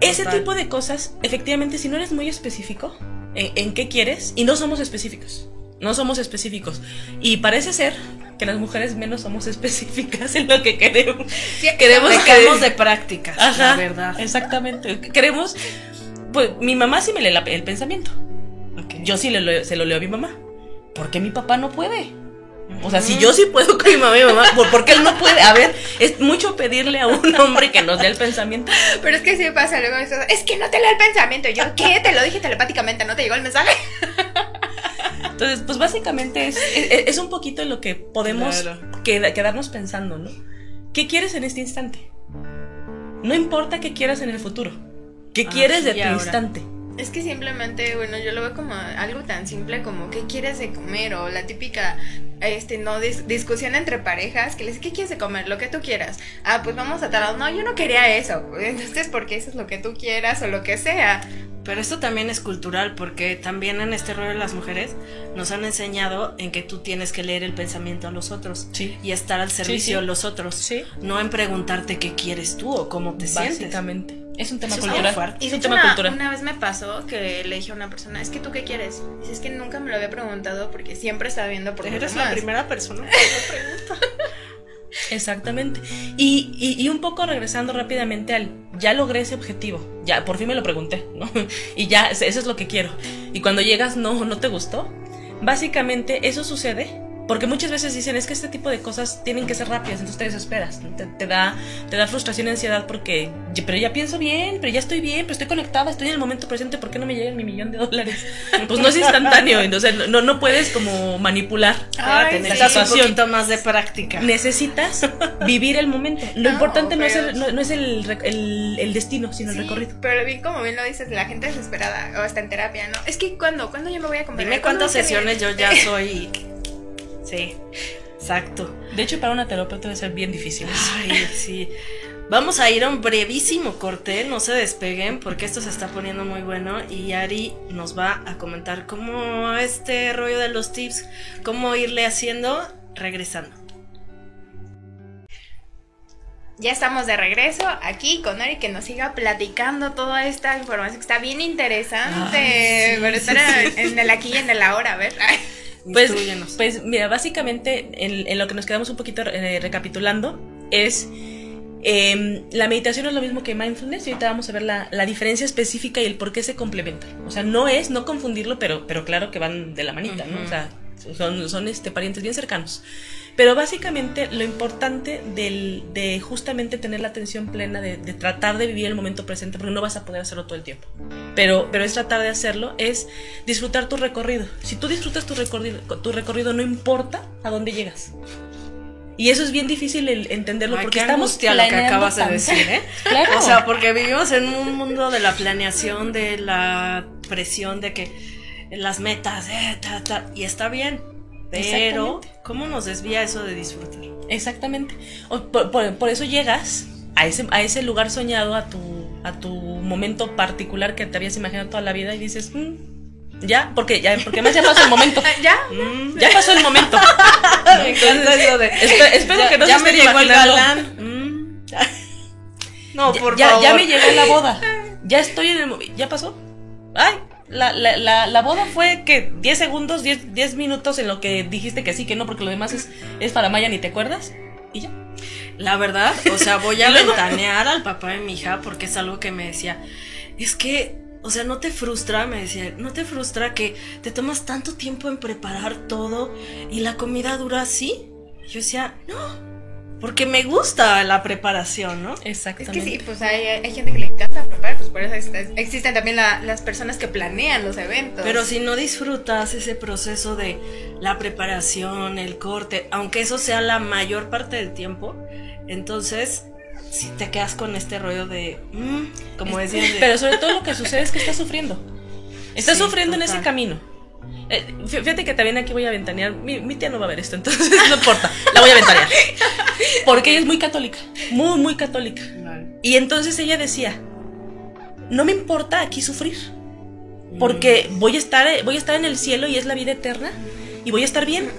Speaker 3: Ese tipo de cosas, efectivamente, si no eres muy específico en, en qué quieres, y no somos específicos, no somos específicos. Y parece ser que las mujeres menos somos *laughs* específicas en lo que queremos. Queremos
Speaker 1: Dejamos
Speaker 3: que-
Speaker 1: de prácticas,
Speaker 3: Ajá,
Speaker 1: la verdad.
Speaker 3: Exactamente. Queremos. Pues mi mamá sí me lee la- el pensamiento.
Speaker 1: Ok.
Speaker 3: Yo sí le se lo leo a mi mamá. ¿Por qué mi papá no puede? O sea, si
Speaker 1: Ujú.
Speaker 3: yo sí puedo con mi mamá y mi mamá, ¿por qué él no puede? A ver, es mucho pedirle a un hombre que nos dé el pensamiento.
Speaker 2: Pero es que sí pasa luego es que no te leo el pensamiento. Yo, ¿qué? Te lo dije telepáticamente, ¿no te llegó el mensaje? *laughs*
Speaker 3: Entonces, pues básicamente es, es, es un poquito lo que podemos
Speaker 1: Claro.
Speaker 3: quedarnos pensando, ¿no? ¿Qué quieres en este instante? No importa qué quieras en el futuro. ¿Qué
Speaker 1: Aquí
Speaker 3: quieres de tu
Speaker 1: ahora.
Speaker 3: instante?
Speaker 2: Es que simplemente, bueno, yo lo veo como algo tan simple como ¿qué quieres de comer? O la típica, este, no, dis- discusión entre parejas que les dice, ¿qué quieres de comer? Lo que tú quieras. Ah, pues vamos a tal lado. No, yo no quería eso. Entonces, porque eso es lo que tú quieras o lo que sea.
Speaker 1: Pero esto también es cultural, porque también en este rol de las mujeres nos han enseñado en que tú tienes que leer el pensamiento a los otros
Speaker 3: Sí.
Speaker 1: y estar al servicio
Speaker 3: sí.
Speaker 1: de los otros,
Speaker 3: Sí.
Speaker 1: no en preguntarte qué quieres tú o cómo te sientes.
Speaker 3: Básicamente. Es un tema
Speaker 1: Eso
Speaker 3: cultural.
Speaker 1: algo fuerte.
Speaker 2: Y
Speaker 3: Es un tema
Speaker 2: una,
Speaker 3: cultural.
Speaker 2: una vez me pasó que le dije a una persona, es que tú qué quieres. Dice, es que nunca me lo había preguntado porque siempre estaba viendo por
Speaker 1: Eres
Speaker 2: demás".
Speaker 1: la primera persona *laughs* que me pregunta.
Speaker 3: Exactamente. Y, y, y un poco regresando rápidamente al, ya logré ese objetivo, ya por fin me lo pregunté, ¿no? *laughs* Y ya, eso es lo que quiero. Y cuando llegas, no, no te gustó. Básicamente eso sucede porque muchas veces dicen es que este tipo de cosas tienen que ser rápidas, entonces te desesperas, te, te da, te da frustración y ansiedad porque, "Ya- pero ya pienso bien, pero ya estoy bien, pero estoy conectada, estoy en el momento presente, ¿por qué no me llega mi millón de dólares? *laughs* Pues no es instantáneo, entonces no, no puedes como manipular
Speaker 2: sí.
Speaker 1: un
Speaker 3: situación.
Speaker 1: poquito más de práctica.
Speaker 3: necesitas vivir el momento. Lo
Speaker 2: No,
Speaker 3: importante no es, el, no, no es el, el- el destino, sino el recorrido.
Speaker 2: Pero bien, como bien lo dices, la gente desesperada o está en terapia, ¿no? Es que cuando, ¿cuándo yo me voy a comer?
Speaker 1: Dime
Speaker 2: ¿Cuándo
Speaker 1: cuántas sesiones yo ya *laughs* soy. Sí, exacto.
Speaker 3: De hecho, para una terapeuta debe ser bien difícil.
Speaker 1: Ay, sí. Vamos a ir a un brevísimo corte, no se despeguen porque esto se está poniendo muy bueno y Ari nos va a comentar cómo este rollo de los tips, cómo irle haciendo regresando.
Speaker 2: ya estamos de regreso aquí con Ari que nos siga platicando toda esta información que está bien interesante.
Speaker 1: Ay, sí,
Speaker 2: pero
Speaker 1: sí,
Speaker 2: estar
Speaker 1: sí.
Speaker 2: en el aquí y en el ahora, a ver.
Speaker 3: Pues, pues mira, básicamente en, en lo que nos quedamos un poquito eh, recapitulando es eh, la meditación es lo mismo que mindfulness y ahorita vamos a ver la, la diferencia específica y el por qué se complementan. O sea, no es no confundirlo, pero, pero claro que van de la manita, ¿no? O sea, son, son este, parientes bien cercanos. Pero básicamente lo importante del, de justamente tener la atención plena, de, de tratar de vivir el momento presente, porque no vas a poder hacerlo todo el tiempo. Pero, pero es tratar de hacerlo, es disfrutar tu recorrido. Si tú disfrutas tu recorrido, tu recorrido no importa a dónde llegas. Y eso es bien difícil el entenderlo
Speaker 1: Ay,
Speaker 3: porque
Speaker 1: qué
Speaker 3: estamos
Speaker 1: lo que acabas de
Speaker 3: tanto.
Speaker 1: decir, ¿eh? *laughs*
Speaker 3: Claro.
Speaker 1: O sea, porque vivimos en un mundo de la planeación, de la presión, de que las metas, eh, ta, ta, y está bien. Pero. ¿cómo nos desvía eso de disfrutar?
Speaker 3: Exactamente. Por, por- por eso llegas a ese, a ese lugar soñado, a tu, a tu momento particular que te habías imaginado toda la vida y dices, "Mm, ya, porque ya, porque más ya pasó el momento. *laughs*
Speaker 2: ¿Ya?
Speaker 1: Mm,
Speaker 3: Ya pasó el momento. *laughs*
Speaker 1: de.
Speaker 3: Espero
Speaker 1: ya,
Speaker 3: que no
Speaker 1: ya
Speaker 3: se
Speaker 1: me llegó el galán. Mm. No,
Speaker 3: Ya-
Speaker 1: por
Speaker 3: ya,
Speaker 1: favor.
Speaker 3: ya me llegó la boda. *laughs* Ya estoy en el. ¿Ya pasó? Ay, la, la, la, la boda fue que 10 segundos, 10, 10 minutos en lo que dijiste que sí, que no, porque lo demás es, es para Maya, ni te acuerdas. Y ya.
Speaker 1: La verdad, o sea, voy a *laughs* ventanear al papá de mi hija porque es algo que me decía. Es que, o sea, no te frustra, me decía, no te frustra que te tomas tanto tiempo en preparar todo y la comida dura así. Yo decía, no, porque me gusta la preparación, ¿no?
Speaker 2: Es
Speaker 3: Exactamente.
Speaker 2: que sí, pues hay, hay gente que le encanta preparar, pues por eso existen también la- las personas que planean los eventos.
Speaker 1: Pero si no disfrutas ese proceso de la preparación, el corte, aunque eso sea la mayor parte del tiempo, entonces si te quedas con este rollo de, mm, como decían, de-
Speaker 3: Pero sobre todo lo que sucede es que estás sufriendo. Estás
Speaker 1: Sí,
Speaker 3: sufriendo en ese camino. Eh, fí- fíjate que también aquí voy a ventanear. Mi, mi tía no va a ver esto, entonces *laughs* no importa. La voy a ventanear. Porque ella es muy católica. Muy, muy católica.
Speaker 1: Vale.
Speaker 3: Y entonces ella decía: No me importa aquí sufrir. Porque voy a estar, voy a estar en el cielo y es la vida eterna. Y voy a estar bien.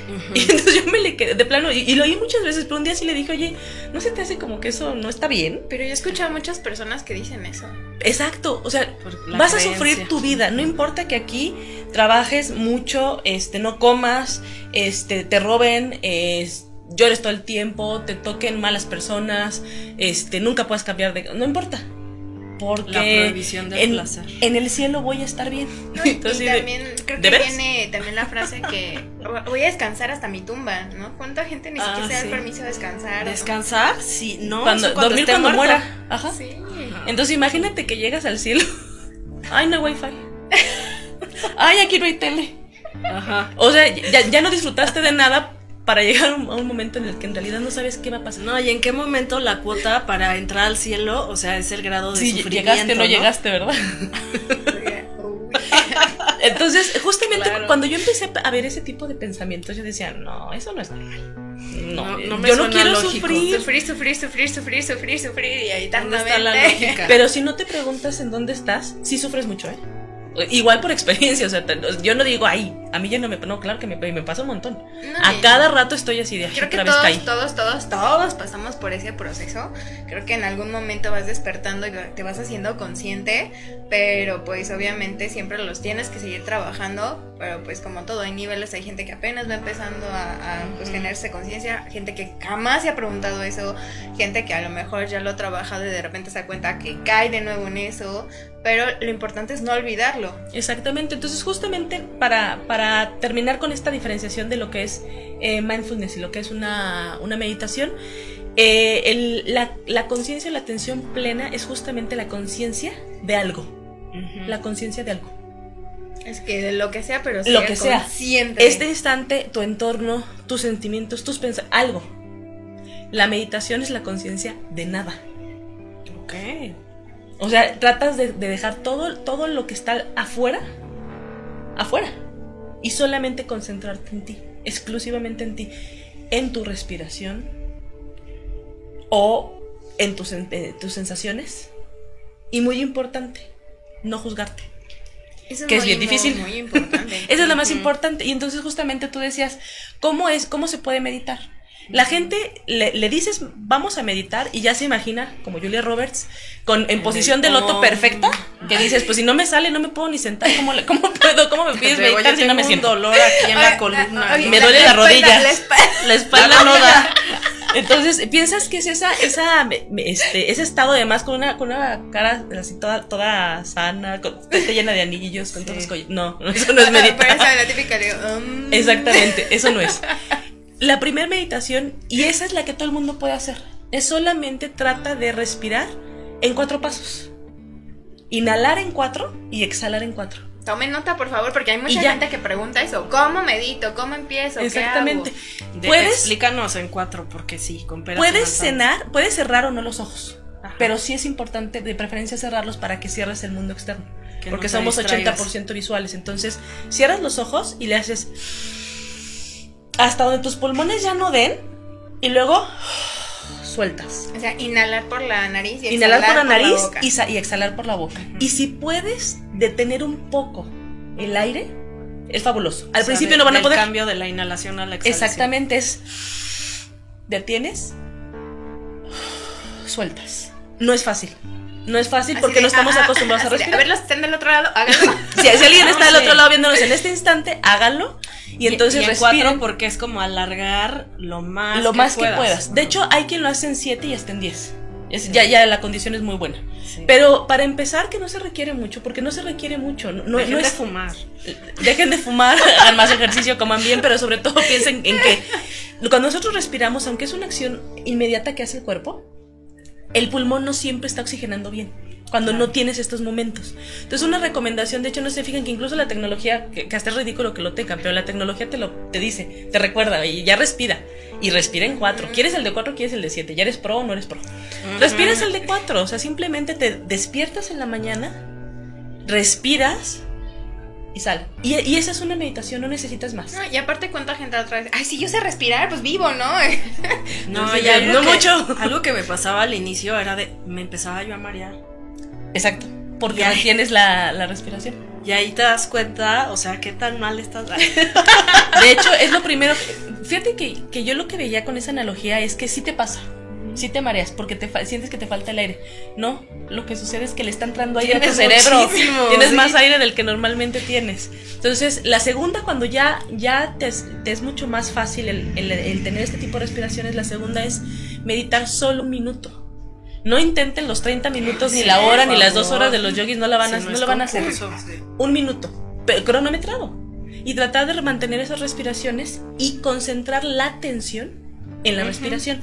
Speaker 3: *laughs* Y entonces yo me le quedé de plano. Y, y lo oí muchas veces, pero un día sí le dije, oye, ¿no se te hace como que eso no está bien?
Speaker 2: Pero yo he escuchado a muchas personas que dicen eso.
Speaker 3: Exacto, o sea, vas a sufrir tu vida, no importa que aquí trabajes mucho, este, no comas, este, te roben, es- llores todo el tiempo, te toquen malas personas, este, nunca puedas cambiar de, no importa, porque
Speaker 1: La prohibición del
Speaker 3: en,
Speaker 1: placer.
Speaker 3: en el cielo voy a estar bien.
Speaker 2: No, y- *laughs*
Speaker 3: Entonces,
Speaker 2: y
Speaker 3: de-
Speaker 2: también creo
Speaker 3: ¿de
Speaker 2: que viene también la frase que voy a descansar hasta mi tumba, ¿no? ¿Cuánta gente ni
Speaker 1: Ah,
Speaker 2: siquiera se da
Speaker 1: sí.
Speaker 2: el permiso de descansar?
Speaker 1: Descansar, sí, no,
Speaker 3: cuando,
Speaker 1: eso
Speaker 3: dormir cuando
Speaker 1: muerta.
Speaker 3: muera. Ajá.
Speaker 2: Sí.
Speaker 3: Entonces imagínate que llegas al cielo. *laughs* Ay, no hay wifi. Ay, aquí no hay tele.
Speaker 1: Ajá.
Speaker 3: O sea, ya, ya no disfrutaste de nada para llegar a un, momento en el que en realidad no sabes qué va a pasar.
Speaker 1: No, y en qué momento la cuota para entrar al cielo, o sea, es el grado de
Speaker 3: Si
Speaker 1: sufrimiento.
Speaker 3: llegaste o no, llegaste, ¿verdad? *laughs* Entonces, justamente
Speaker 1: Claro.
Speaker 3: cuando yo empecé a ver ese tipo de pensamientos, yo decía, no, eso no es normal. No,
Speaker 1: No, no me
Speaker 3: yo no quiero
Speaker 1: lógico.
Speaker 3: sufrir.
Speaker 2: Sufrir, sufrir, sufrir, sufrir, sufrir, sufrir y ahí
Speaker 1: ¿Dónde está la lógica? *laughs*
Speaker 3: Pero si no te preguntas en dónde estás, sí sufres mucho, ¿eh? Igual por experiencia, o sea, yo no digo, ay, a mí ya no me, no, claro que me, me pasa un montón.
Speaker 2: No,
Speaker 3: A cada rato estoy así de,
Speaker 2: Creo que
Speaker 3: otra vez caí.
Speaker 2: todos, todos, todos, todos pasamos por ese proceso. Creo que en algún momento vas despertando y te vas haciendo consciente, pero pues obviamente siempre los tienes que seguir trabajando, pero pues como todo, hay niveles, hay gente que apenas va empezando a, a, pues, generarse conciencia, gente que jamás se ha preguntado eso, gente que a lo mejor ya lo ha trabajado y de repente se da cuenta que cae de nuevo en eso, pero lo importante es no olvidarlo.
Speaker 3: Exactamente, entonces justamente para, para terminar con esta diferenciación de lo que es eh, mindfulness y lo que es una, una meditación, eh, el- la, la conciencia, la atención plena es justamente la conciencia de algo, la conciencia de algo.
Speaker 2: Es que de lo que sea, pero
Speaker 3: Lo
Speaker 2: sea
Speaker 3: que sea. Este instante, tu entorno, tus sentimientos, tus pensamientos, algo. La meditación es la conciencia de nada.
Speaker 1: Ok.
Speaker 3: O sea, tratas de, de dejar todo, todo lo que está afuera, afuera. Y solamente concentrarte en ti, exclusivamente en ti, en tu respiración o en tus, en- eh, tus sensaciones. Y muy importante, no juzgarte.
Speaker 2: Eso
Speaker 3: que es bien difícil.
Speaker 2: Muy importante. *laughs*
Speaker 3: Esa es la más importante. Y entonces justamente tú decías, ¿cómo es, cómo se puede meditar? La gente le, le dices, vamos a meditar, y ya se imagina, como Julia Roberts, con, en posición de loto perfecta, que dices, pues si no me sale, no me puedo ni sentar, ¿cómo, le- cómo puedo, cómo me *laughs* pides meditar si no me siento?
Speaker 1: dolor aquí en la columna.
Speaker 2: oye,
Speaker 3: Me duele la, rodilla.
Speaker 2: la espalda.
Speaker 3: La espalda no da. Entonces, piensas que es esa, esa, este, ese estado además con una, con una cara así toda, toda sana, con, llena de anillos, con
Speaker 1: Sí.
Speaker 3: todos los No, *laughs* eso no es *laughs*
Speaker 2: Pero
Speaker 3: meditar.
Speaker 2: esa es la típica de. um,
Speaker 3: Exactamente, eso no es. La primera meditación, y esa es la que todo el mundo puede hacer, es solamente trata de respirar en cuatro pasos. Inhalar en cuatro y exhalar en cuatro.
Speaker 2: Tomen nota, por favor, porque hay mucha
Speaker 3: ya.
Speaker 2: gente que pregunta eso. ¿Cómo medito? ¿Cómo empiezo? ¿Qué
Speaker 3: Exactamente.
Speaker 2: hago?
Speaker 1: De-
Speaker 3: Puedes,
Speaker 1: Explícanos en cuatro, porque sí, con
Speaker 3: puedes cenar, puedes cerrar o no los ojos.
Speaker 1: Ajá.
Speaker 3: Pero sí es importante, de preferencia, cerrarlos para que cierres el mundo externo.
Speaker 1: Que
Speaker 3: porque
Speaker 1: no
Speaker 3: somos
Speaker 1: distraigas.
Speaker 3: 80% visuales. Entonces, cierras los ojos y le haces hasta donde tus pulmones ya no den. Y luego sueltas.
Speaker 2: O sea, inhalar por la nariz y
Speaker 3: Inhalar por la
Speaker 2: exhalar
Speaker 3: nariz
Speaker 2: boca.
Speaker 3: y, sa- y exhalar por la boca. Y si puedes detener un poco el aire, es fabuloso. Al
Speaker 1: O sea,
Speaker 3: principio
Speaker 1: de-
Speaker 3: no van a poder.
Speaker 1: cambio de la inhalación a la exhalación.
Speaker 3: Exactamente, es. Detienes, sueltas. No es fácil. No es fácil
Speaker 2: Así
Speaker 3: porque
Speaker 2: de,
Speaker 3: no estamos
Speaker 2: ah,
Speaker 3: acostumbrados a
Speaker 2: así de,
Speaker 3: respirar.
Speaker 2: A ver, los que están del otro lado, háganlo. *laughs*
Speaker 3: Si, si alguien está del otro lado viéndonos en este instante, háganlo. Y entonces
Speaker 1: y en
Speaker 3: respiren
Speaker 1: cuatro porque es como alargar lo más
Speaker 3: lo más que
Speaker 1: puedas.
Speaker 3: De hecho, hay quien lo hace en 7 y hasta en 10. Es, ya, ya la condición es muy buena.
Speaker 1: Sí.
Speaker 3: Pero para empezar, que no se requiere mucho, porque no se requiere mucho. No, no-
Speaker 1: Dejen
Speaker 3: no
Speaker 1: de
Speaker 3: es
Speaker 1: fumar.
Speaker 3: Dejen de fumar, *laughs* hagan más ejercicio, coman bien, pero sobre todo piensen en que cuando nosotros respiramos, aunque es una acción inmediata que hace el cuerpo, el pulmón no siempre está oxigenando bien cuando no tienes estos momentos. Entonces, una recomendación, de hecho, no se fijan que incluso la tecnología, que, que hasta es ridículo que lo tengan, pero la tecnología te lo te dice, te recuerda, y ya respira. Y respira en cuatro. ¿Quieres el de cuatro? ¿Quieres el de siete? ¿Ya eres pro o no eres pro? Respiras el de cuatro, o sea, simplemente te despiertas en la mañana, respiras y sal. Y, y esa es una meditación, no necesitas más.
Speaker 2: No, y aparte, ¿cuánta gente otra vez? Ay, si yo sé respirar, pues vivo, ¿no? *laughs*
Speaker 1: No,
Speaker 3: No sé,
Speaker 1: y algo
Speaker 3: no
Speaker 1: que-
Speaker 3: mucho. *laughs*
Speaker 1: Algo que me pasaba al inicio era de. Me empezaba yo a marear.
Speaker 3: Exacto. Porque
Speaker 1: Ya.
Speaker 3: retienes la, la respiración.
Speaker 1: Y ahí te das cuenta, o sea, qué tan mal estás. *laughs*
Speaker 3: De hecho, es lo primero. Fíjate que, que yo lo que veía con esa analogía es que sí te pasa. Sí te mareas porque te sientes que te falta el aire. No, lo que sucede es que le está entrando aire a tu cerebro. Tienes
Speaker 1: sí.
Speaker 3: más aire del que normalmente tienes. Entonces, la segunda, cuando ya, ya te, es, te es mucho más fácil el, el- el tener este tipo de respiraciones, la segunda es meditar solo un minuto. No intenten los 30 minutos, ni la hora, ni las dos horas de los yogis, no la van a,
Speaker 1: Si
Speaker 3: no lo van a hacer
Speaker 1: sí.
Speaker 3: un minuto, pero cronometrado. Y tratar de mantener esas respiraciones y concentrar la atención en la respiración.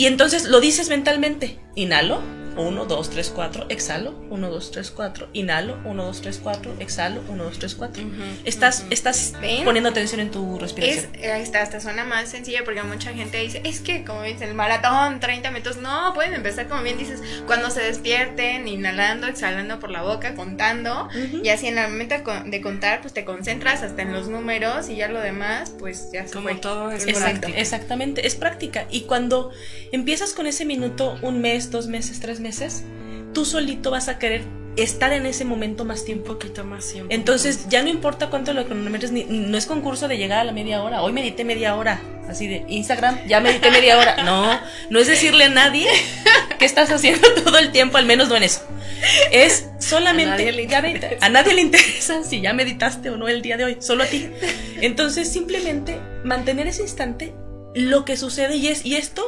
Speaker 3: Y entonces lo dices mentalmente. Inhalo, 1, 2, 3, 4, exhalo, 1, 2, 3, 4, inhalo, 1, 2, 3, 4, exhalo, 1, 2, 3, 4.
Speaker 1: Ujú,
Speaker 3: Estás,
Speaker 1: ujú.
Speaker 3: estás
Speaker 2: ¿Ven?
Speaker 3: poniendo atención en tu
Speaker 2: Es,
Speaker 3: respiración.
Speaker 2: ahí está, hasta suena más sencilla porque mucha gente dice, es que como dice el maratón, 30 minutos, no, pueden empezar como bien dices, cuando se despierten, inhalando, exhalando por la boca, contando,
Speaker 3: Ujú.
Speaker 2: y así en la momento de con- de contar, pues te concentras hasta en los números y ya lo demás, pues ya se
Speaker 1: Como
Speaker 2: fue.
Speaker 1: todo es
Speaker 3: Exacto,
Speaker 1: práctica.
Speaker 3: exactamente, es práctica. Y cuando empiezas con ese minuto, un mes, dos meses, tres meses, tú solito vas a querer estar en ese momento más
Speaker 1: Un
Speaker 3: tiempo.
Speaker 1: poquito más siempre.
Speaker 3: Entonces ya no importa cuánto lo cronometres, ni, no es concurso de llegar a la media hora. Hoy medité media hora, así de Instagram, ya medité media hora. No, no es decirle a nadie que estás haciendo *laughs* todo el tiempo, al menos no en eso. Es solamente
Speaker 1: A nadie le
Speaker 3: ya medita- a nadie le interesa si ya meditaste o no el día de hoy, solo a ti. Entonces simplemente mantener ese instante, lo que sucede y es y esto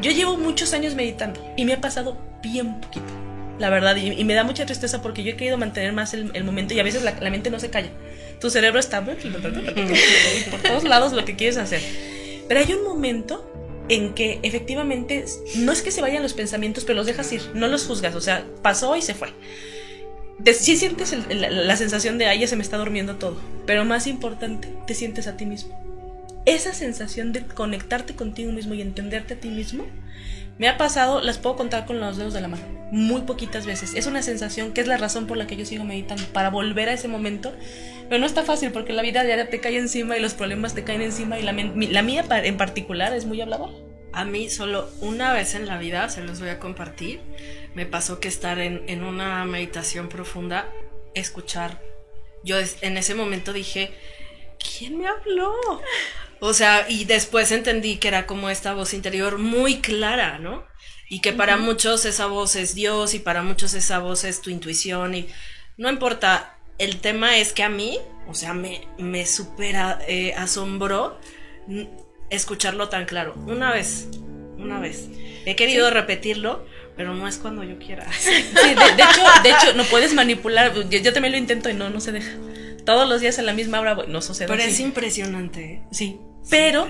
Speaker 3: yo llevo muchos años meditando y me ha pasado bien poquito, la verdad, y, me da mucha tristeza porque yo he querido mantener más el, momento y a veces la, mente no se calla. Tu cerebro está por todos lados lo que quieres hacer. Pero hay un momento en que efectivamente no es que se vayan los pensamientos, pero los dejas ir, no los juzgas, o sea, pasó y se fue. Te, sí sientes la, sensación de, ay, se me está durmiendo todo, pero más importante, te sientes a ti mismo. Esa sensación de conectarte contigo mismo y entenderte a ti mismo, me ha pasado, las puedo contar con los dedos de la mano, muy poquitas veces. Es una sensación que es la razón por la que yo sigo meditando, para volver a ese momento. Pero no está fácil porque la vida ya te cae encima y los problemas te caen encima y la, mía en particular es muy habladora.
Speaker 1: A mí solo una vez en la vida, se los voy a compartir, me pasó que estar en, en una meditación profunda, escuchar, yo en ese momento dije, ¿quién me habló? O sea, y después entendí que era como esta voz interior muy clara, ¿no? Y que para muchos esa voz es Dios y para muchos esa voz es tu intuición y no importa, el tema es que a mí, o sea, me, me supera, eh, asombró escucharlo tan claro. Una vez, una vez. He querido repetirlo, pero no es cuando yo quiera.
Speaker 3: Sí, de, hecho, de hecho, no puedes manipular. Yo, también lo intento y no, no se deja. Todos los días a la misma hora no sucede.
Speaker 1: Pero es impresionante. ¿eh?
Speaker 3: Sí. Pero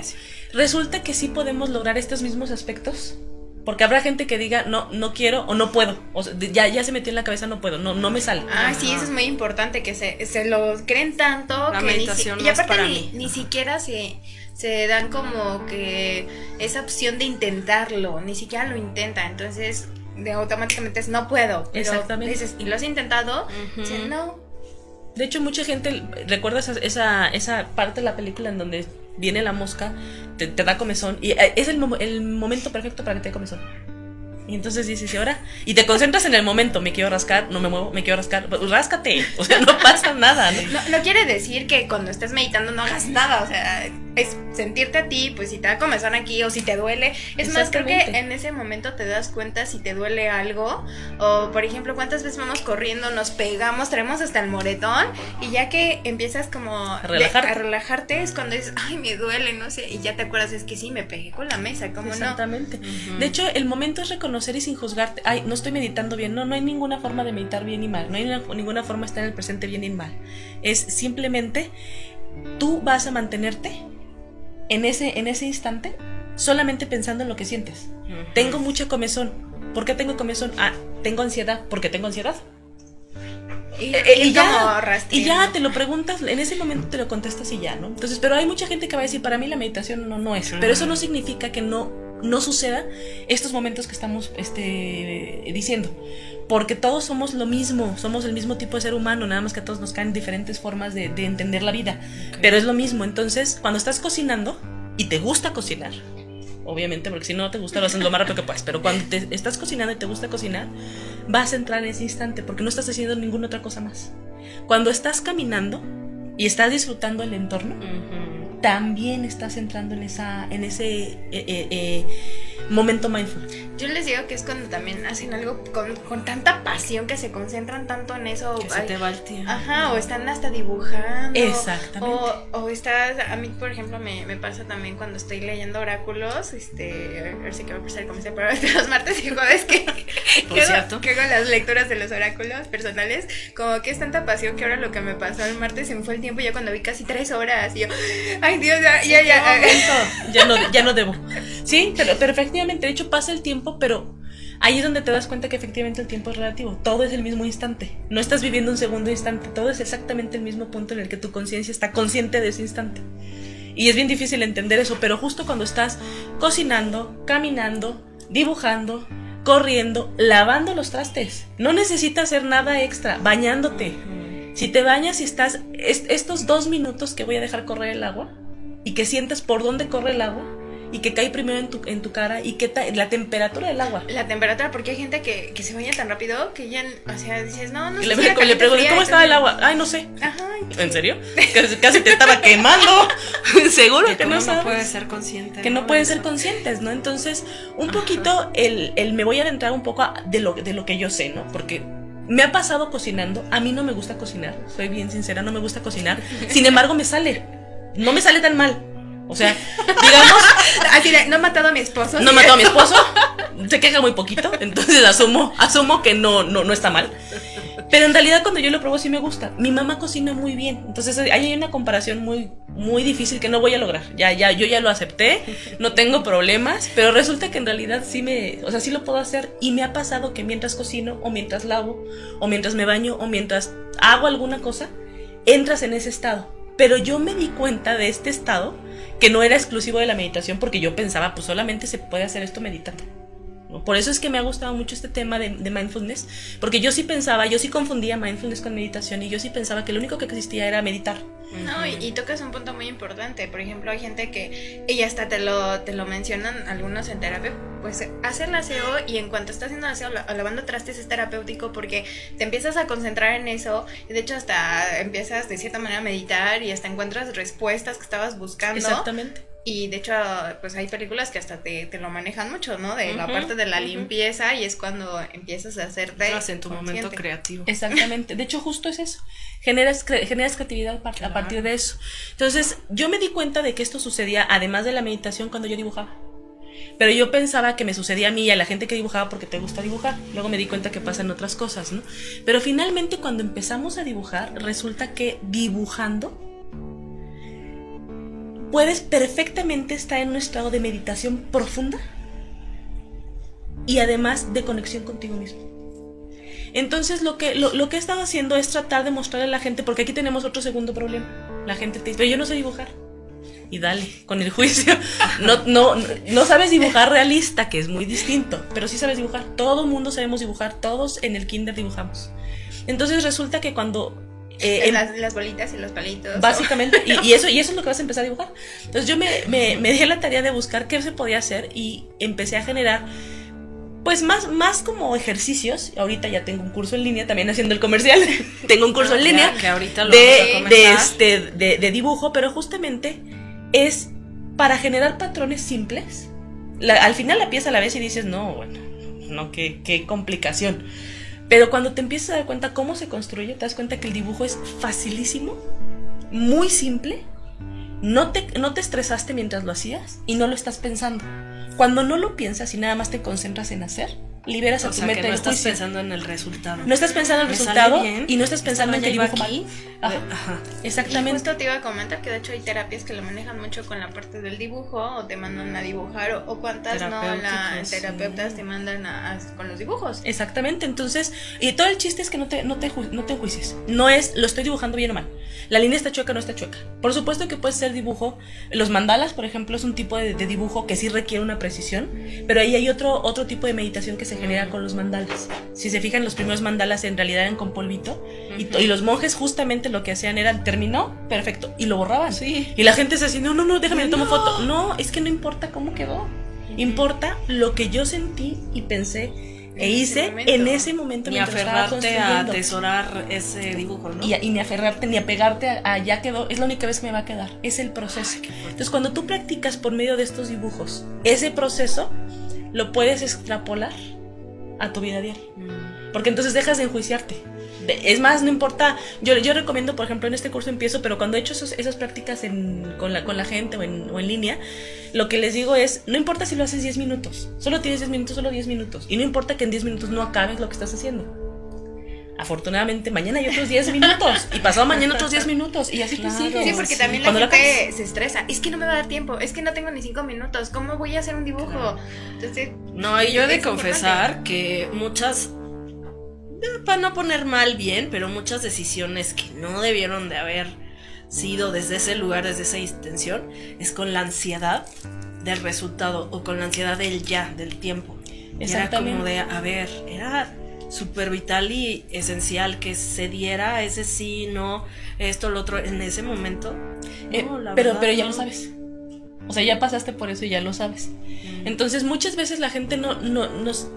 Speaker 3: resulta que sí podemos lograr estos mismos aspectos. Porque habrá gente que diga, no, no quiero o no puedo. O ya, ya se metió en la cabeza, no puedo, no, no me sale.
Speaker 2: Ah, sí, eso es muy importante, que se, se lo creen tanto que ni, y aparte ni, ni, siquiera se, se dan como que esa opción de intentarlo, ni siquiera lo intenta. Entonces, de automáticamente es no puedo. Exactamente. Dices, y lo has intentado, no.
Speaker 3: De hecho, mucha gente recuerda esa, esa, parte de la película en donde viene la mosca, te, da comezón, y eh, es el, el momento perfecto para que te dé comezón. Y entonces dices, ¿y ahora? Y te concentras en el momento, me quiero rascar, no me muevo, me quiero rascar, pues ráscate, o sea, no pasa nada.
Speaker 2: No, no quiere decir que cuando estés meditando no hagas nada, o sea, es sentirte a ti, pues si te da comezón aquí o si te duele. Es más, creo que en ese momento te das cuenta si te duele algo. O, por ejemplo, cuántas veces vamos corriendo, nos pegamos, traemos hasta el moretón. Y ya que empiezas como a relajarte, es cuando dices, ay, me duele, no sé. Y ya te acuerdas, es que sí, me pegué con la mesa, ¿cómo
Speaker 3: Exactamente. De hecho, el momento es reconocer y sin juzgarte. Ay, no estoy meditando bien. No, no hay ninguna forma de meditar bien y mal. No hay ninguna forma de estar en el presente bien y mal. Es simplemente tú vas a mantenerte en ese, en ese instante solamente pensando en lo que sientes. Tengo mucha comezón. ¿Por qué tengo comezón? Ah, tengo ansiedad. porque tengo ansiedad? Y, eh, eh, ya, y, ya, te lo preguntas, en ese momento te lo contestas y ya, ¿no? Entonces, pero hay mucha gente que va a decir, para mí la meditación no, no es. Pero eso no significa que no, no suceda estos momentos que estamos este, diciendo. Porque todos somos lo mismo, somos el mismo tipo de ser humano, nada más que a todos nos caen diferentes formas de, entender la vida. Pero es lo mismo. Entonces, cuando estás cocinando y te gusta cocinar, obviamente, porque si no te gusta lo haces lo más rápido que puedes, pero cuando te estás cocinando y te gusta cocinar, vas a entrar en ese instante porque no estás haciendo ninguna otra cosa más. Cuando estás caminando y estás disfrutando el entorno, también estás entrando en esa en ese eh, eh, eh, momento mindful.
Speaker 2: Yo les digo que es cuando también hacen algo con, con tanta pasión que se concentran tanto en eso.
Speaker 1: Que se te va el tiempo.
Speaker 2: Ajá, o están hasta dibujando.
Speaker 3: Exactamente.
Speaker 2: O, o estás, a mí por ejemplo me, me, pasa también cuando estoy leyendo oráculos, este, a ver si que va a empezar a pero los martes y jueves que, *laughs* que, hago, que, hago, las lecturas de los oráculos personales, como que es tanta pasión que ahora lo que me pasó el martes se me fue el tiempo ya cuando vi casi tres horas y yo, ay Dios, ya, ya, ya.
Speaker 3: Ya no, ya no debo. Sí, pero, pero efectivamente, de hecho pasa el tiempo, pero ahí es donde te das cuenta que efectivamente el tiempo es relativo. Todo es el mismo instante. No estás viviendo un segundo instante, todo es exactamente el mismo punto en el que tu conciencia está consciente de ese instante. Y es bien difícil entender eso, pero justo cuando estás cocinando, caminando, dibujando, corriendo, lavando los trastes, no necesitas hacer nada extra, bañándote. Si te bañas y estás estos dos minutos que voy a dejar correr el agua y que sientes por dónde corre el agua, y que cae primero en tu, en tu cara y que la temperatura del agua.
Speaker 2: La temperatura, porque hay gente que, que se baña tan rápido que ya, o sea, dices, no, no
Speaker 3: sé. Le, le, pregunto, ¿cómo estaba el agua? Ay, no sé. Ajá. ¿En serio? *laughs* Casi, te estaba quemando. *laughs* Seguro que, no sabes.
Speaker 1: puede ser consciente.
Speaker 3: Que no, pueden ser conscientes, ¿no? Entonces, un poquito el, el, me voy a adentrar un poco de lo, de lo que yo sé, ¿no? Porque me ha pasado cocinando. A mí no me gusta cocinar, soy bien sincera, no me gusta cocinar. *laughs* Sin embargo, me sale. No me sale tan mal. O sea, digamos.
Speaker 2: Así de, no he matado a mi esposo.
Speaker 3: No he matado a mi esposo. Se queja muy poquito. Entonces asumo, asumo que no, no, no está mal. Pero en realidad cuando yo lo pruebo sí me gusta. Mi mamá cocina muy bien. Entonces ahí hay una comparación muy, muy difícil que no voy a lograr. Ya, ya, yo ya lo acepté. No tengo problemas. Pero resulta que en realidad sí me, o sea, sí lo puedo hacer. Y me ha pasado que mientras cocino, o mientras lavo, o mientras me baño, o mientras hago alguna cosa, entras en ese estado. Pero yo me di cuenta de este estado que no era exclusivo de la meditación porque yo pensaba, pues solamente se puede hacer esto meditando. Por eso es que me ha gustado mucho este tema de, mindfulness, porque yo sí pensaba, yo sí confundía mindfulness con meditación y yo sí pensaba que lo único que existía era meditar.
Speaker 2: No, y, tocas un punto muy importante. Por ejemplo, hay gente que, y hasta te lo, te lo mencionan algunos en terapia, pues hacer el aseo y en cuanto estás haciendo el aseo, la- lavando trastes es terapéutico porque te empiezas a concentrar en eso y de hecho hasta empiezas de cierta manera a meditar y hasta encuentras respuestas que estabas buscando.
Speaker 3: Exactamente.
Speaker 2: Y de hecho, pues hay películas que hasta te, te lo manejan mucho, ¿no? De la parte de la limpieza y es cuando empiezas a hacerte
Speaker 1: Entras en tu momento creativo.
Speaker 3: Exactamente. De hecho, justo es eso. Generas, cre- generas creatividad a, partir de eso. Entonces, yo me di cuenta de que esto sucedía, además de la meditación, cuando yo dibujaba. Pero yo pensaba que me sucedía a mí y a la gente que dibujaba porque te gusta dibujar. Luego me di cuenta que pasan otras cosas, ¿no? Pero finalmente cuando empezamos a dibujar, resulta que dibujando puedes perfectamente estar en un estado de meditación profunda y además de conexión contigo mismo. Entonces lo que, lo, lo que he estado haciendo es tratar de mostrarle a la gente, porque aquí tenemos otro segundo problema. La gente te dice, pero yo no sé dibujar. Y dale, con el *laughs* juicio. No, no, no sabes dibujar realista, que es muy distinto, pero sí sabes dibujar. Todo mundo sabemos dibujar, todos en el kinder dibujamos. Entonces resulta que cuando... eh, em-
Speaker 2: las, las bolitas y los palitos.
Speaker 3: Básicamente, y, y eso, y eso es lo que vas a empezar a dibujar. Entonces yo me, me, me di a la tarea de buscar qué se podía hacer y empecé a generar, pues más, más como ejercicios. Ahorita ya tengo un curso en línea, también haciendo el comercial. *laughs* tengo un curso en
Speaker 1: Ya,
Speaker 3: línea
Speaker 1: que ahorita lo
Speaker 3: de, de, este, de, de dibujo, pero justamente es para generar patrones simples. La- al final la pieza la ves y dices, no, bueno, no, qué, qué complicación. Pero cuando te empiezas a dar cuenta cómo se construye, te das cuenta que el dibujo es facilísimo, muy simple, no te, no te estresaste mientras lo hacías y no lo estás pensando. Cuando no lo piensas y nada más te concentras en hacer, liberas a
Speaker 1: O
Speaker 3: tu
Speaker 1: sea,
Speaker 3: mente
Speaker 1: que no estás
Speaker 3: juicio.
Speaker 1: pensando en el resultado.
Speaker 3: No estás pensando en el
Speaker 1: ¿Me sale
Speaker 3: resultado
Speaker 1: bien?
Speaker 3: y no estás pensando en que dibujo
Speaker 1: iba
Speaker 3: mal.
Speaker 1: aquí.
Speaker 3: Ajá.
Speaker 1: Ajá.
Speaker 3: Exactamente.
Speaker 2: Justo te iba a comentar que de hecho hay terapias que lo manejan mucho con la parte del dibujo o te mandan a dibujar o, o cuántas no la
Speaker 1: Terapéuticos,
Speaker 2: terapeutas
Speaker 1: sí.
Speaker 2: te mandan a, a- con los dibujos.
Speaker 3: Exactamente, entonces, y todo el chiste es que no te, no te, ju- no te enjuicies. No es, lo estoy dibujando bien o mal. La línea está chueca o no está chueca. Por supuesto que puede ser dibujo. Los mandalas, por ejemplo, es un tipo de, de dibujo que sí requiere una precisión, pero ahí hay otro, otro tipo de meditación que se genera con los mandalas. Si se fijan, los primeros mandalas en realidad eran con polvito, y, y los monjes justamente lo que hacían era, terminó, perfecto, y lo borraban.
Speaker 1: Sí.
Speaker 3: Y la gente se decía, no, no, no, déjame, le tomo foto. No, es que no importa cómo quedó. Importa lo que yo sentí y pensé e
Speaker 2: ese
Speaker 3: hice
Speaker 2: momento.
Speaker 3: en ese momento
Speaker 1: Ni aferrarte a atesorar ese dibujo, ¿no?
Speaker 3: Y, y ni aferrarte ni apegarte a, a ya quedó, es la única vez que me va a quedar, es el proceso.
Speaker 1: Ay.
Speaker 3: Entonces cuando tú practicas por medio de estos dibujos, ese proceso lo puedes extrapolar a tu vida diaria. Porque entonces dejas de enjuiciarte. Es más, no importa. Yo, yo recomiendo, por ejemplo, en este curso empiezo, pero cuando he hecho esos- esas prácticas con, la, con la gente o en, o en línea, lo que les digo es: no importa si lo haces 10 minutos, solo tienes 10 minutos, solo 10 minutos. Y no importa que en 10 minutos no acabes lo que estás haciendo. Afortunadamente, mañana hay otros 10 *laughs* minutos. Y pasado mañana otros 10 minutos. Y así
Speaker 1: Claro.
Speaker 2: Sí, porque
Speaker 1: sí.
Speaker 2: también la
Speaker 3: Cuando lo
Speaker 2: gente se estresa. Es que no me va a dar tiempo. Es que no tengo ni cinco minutos. ¿Cómo voy a hacer un dibujo?
Speaker 1: Claro.
Speaker 2: Entonces,
Speaker 1: No, y yo he de
Speaker 2: Es
Speaker 1: confesar que muchas, para no poner mal bien, pero muchas decisiones que no debieron de haber sido desde ese lugar, desde esa intención, es con la ansiedad del resultado o con la ansiedad del ya, del tiempo. Y Era como de, a ver, era súper vital y esencial que se diera ese sí, no, esto, lo otro, en ese momento.
Speaker 3: Eh,
Speaker 1: No, la
Speaker 3: pero,
Speaker 1: verdad,
Speaker 3: pero ya
Speaker 1: no.
Speaker 3: lo sabes. O sea, ya pasaste por eso y ya lo sabes.
Speaker 1: Mm.
Speaker 3: Entonces muchas veces la gente no, no nos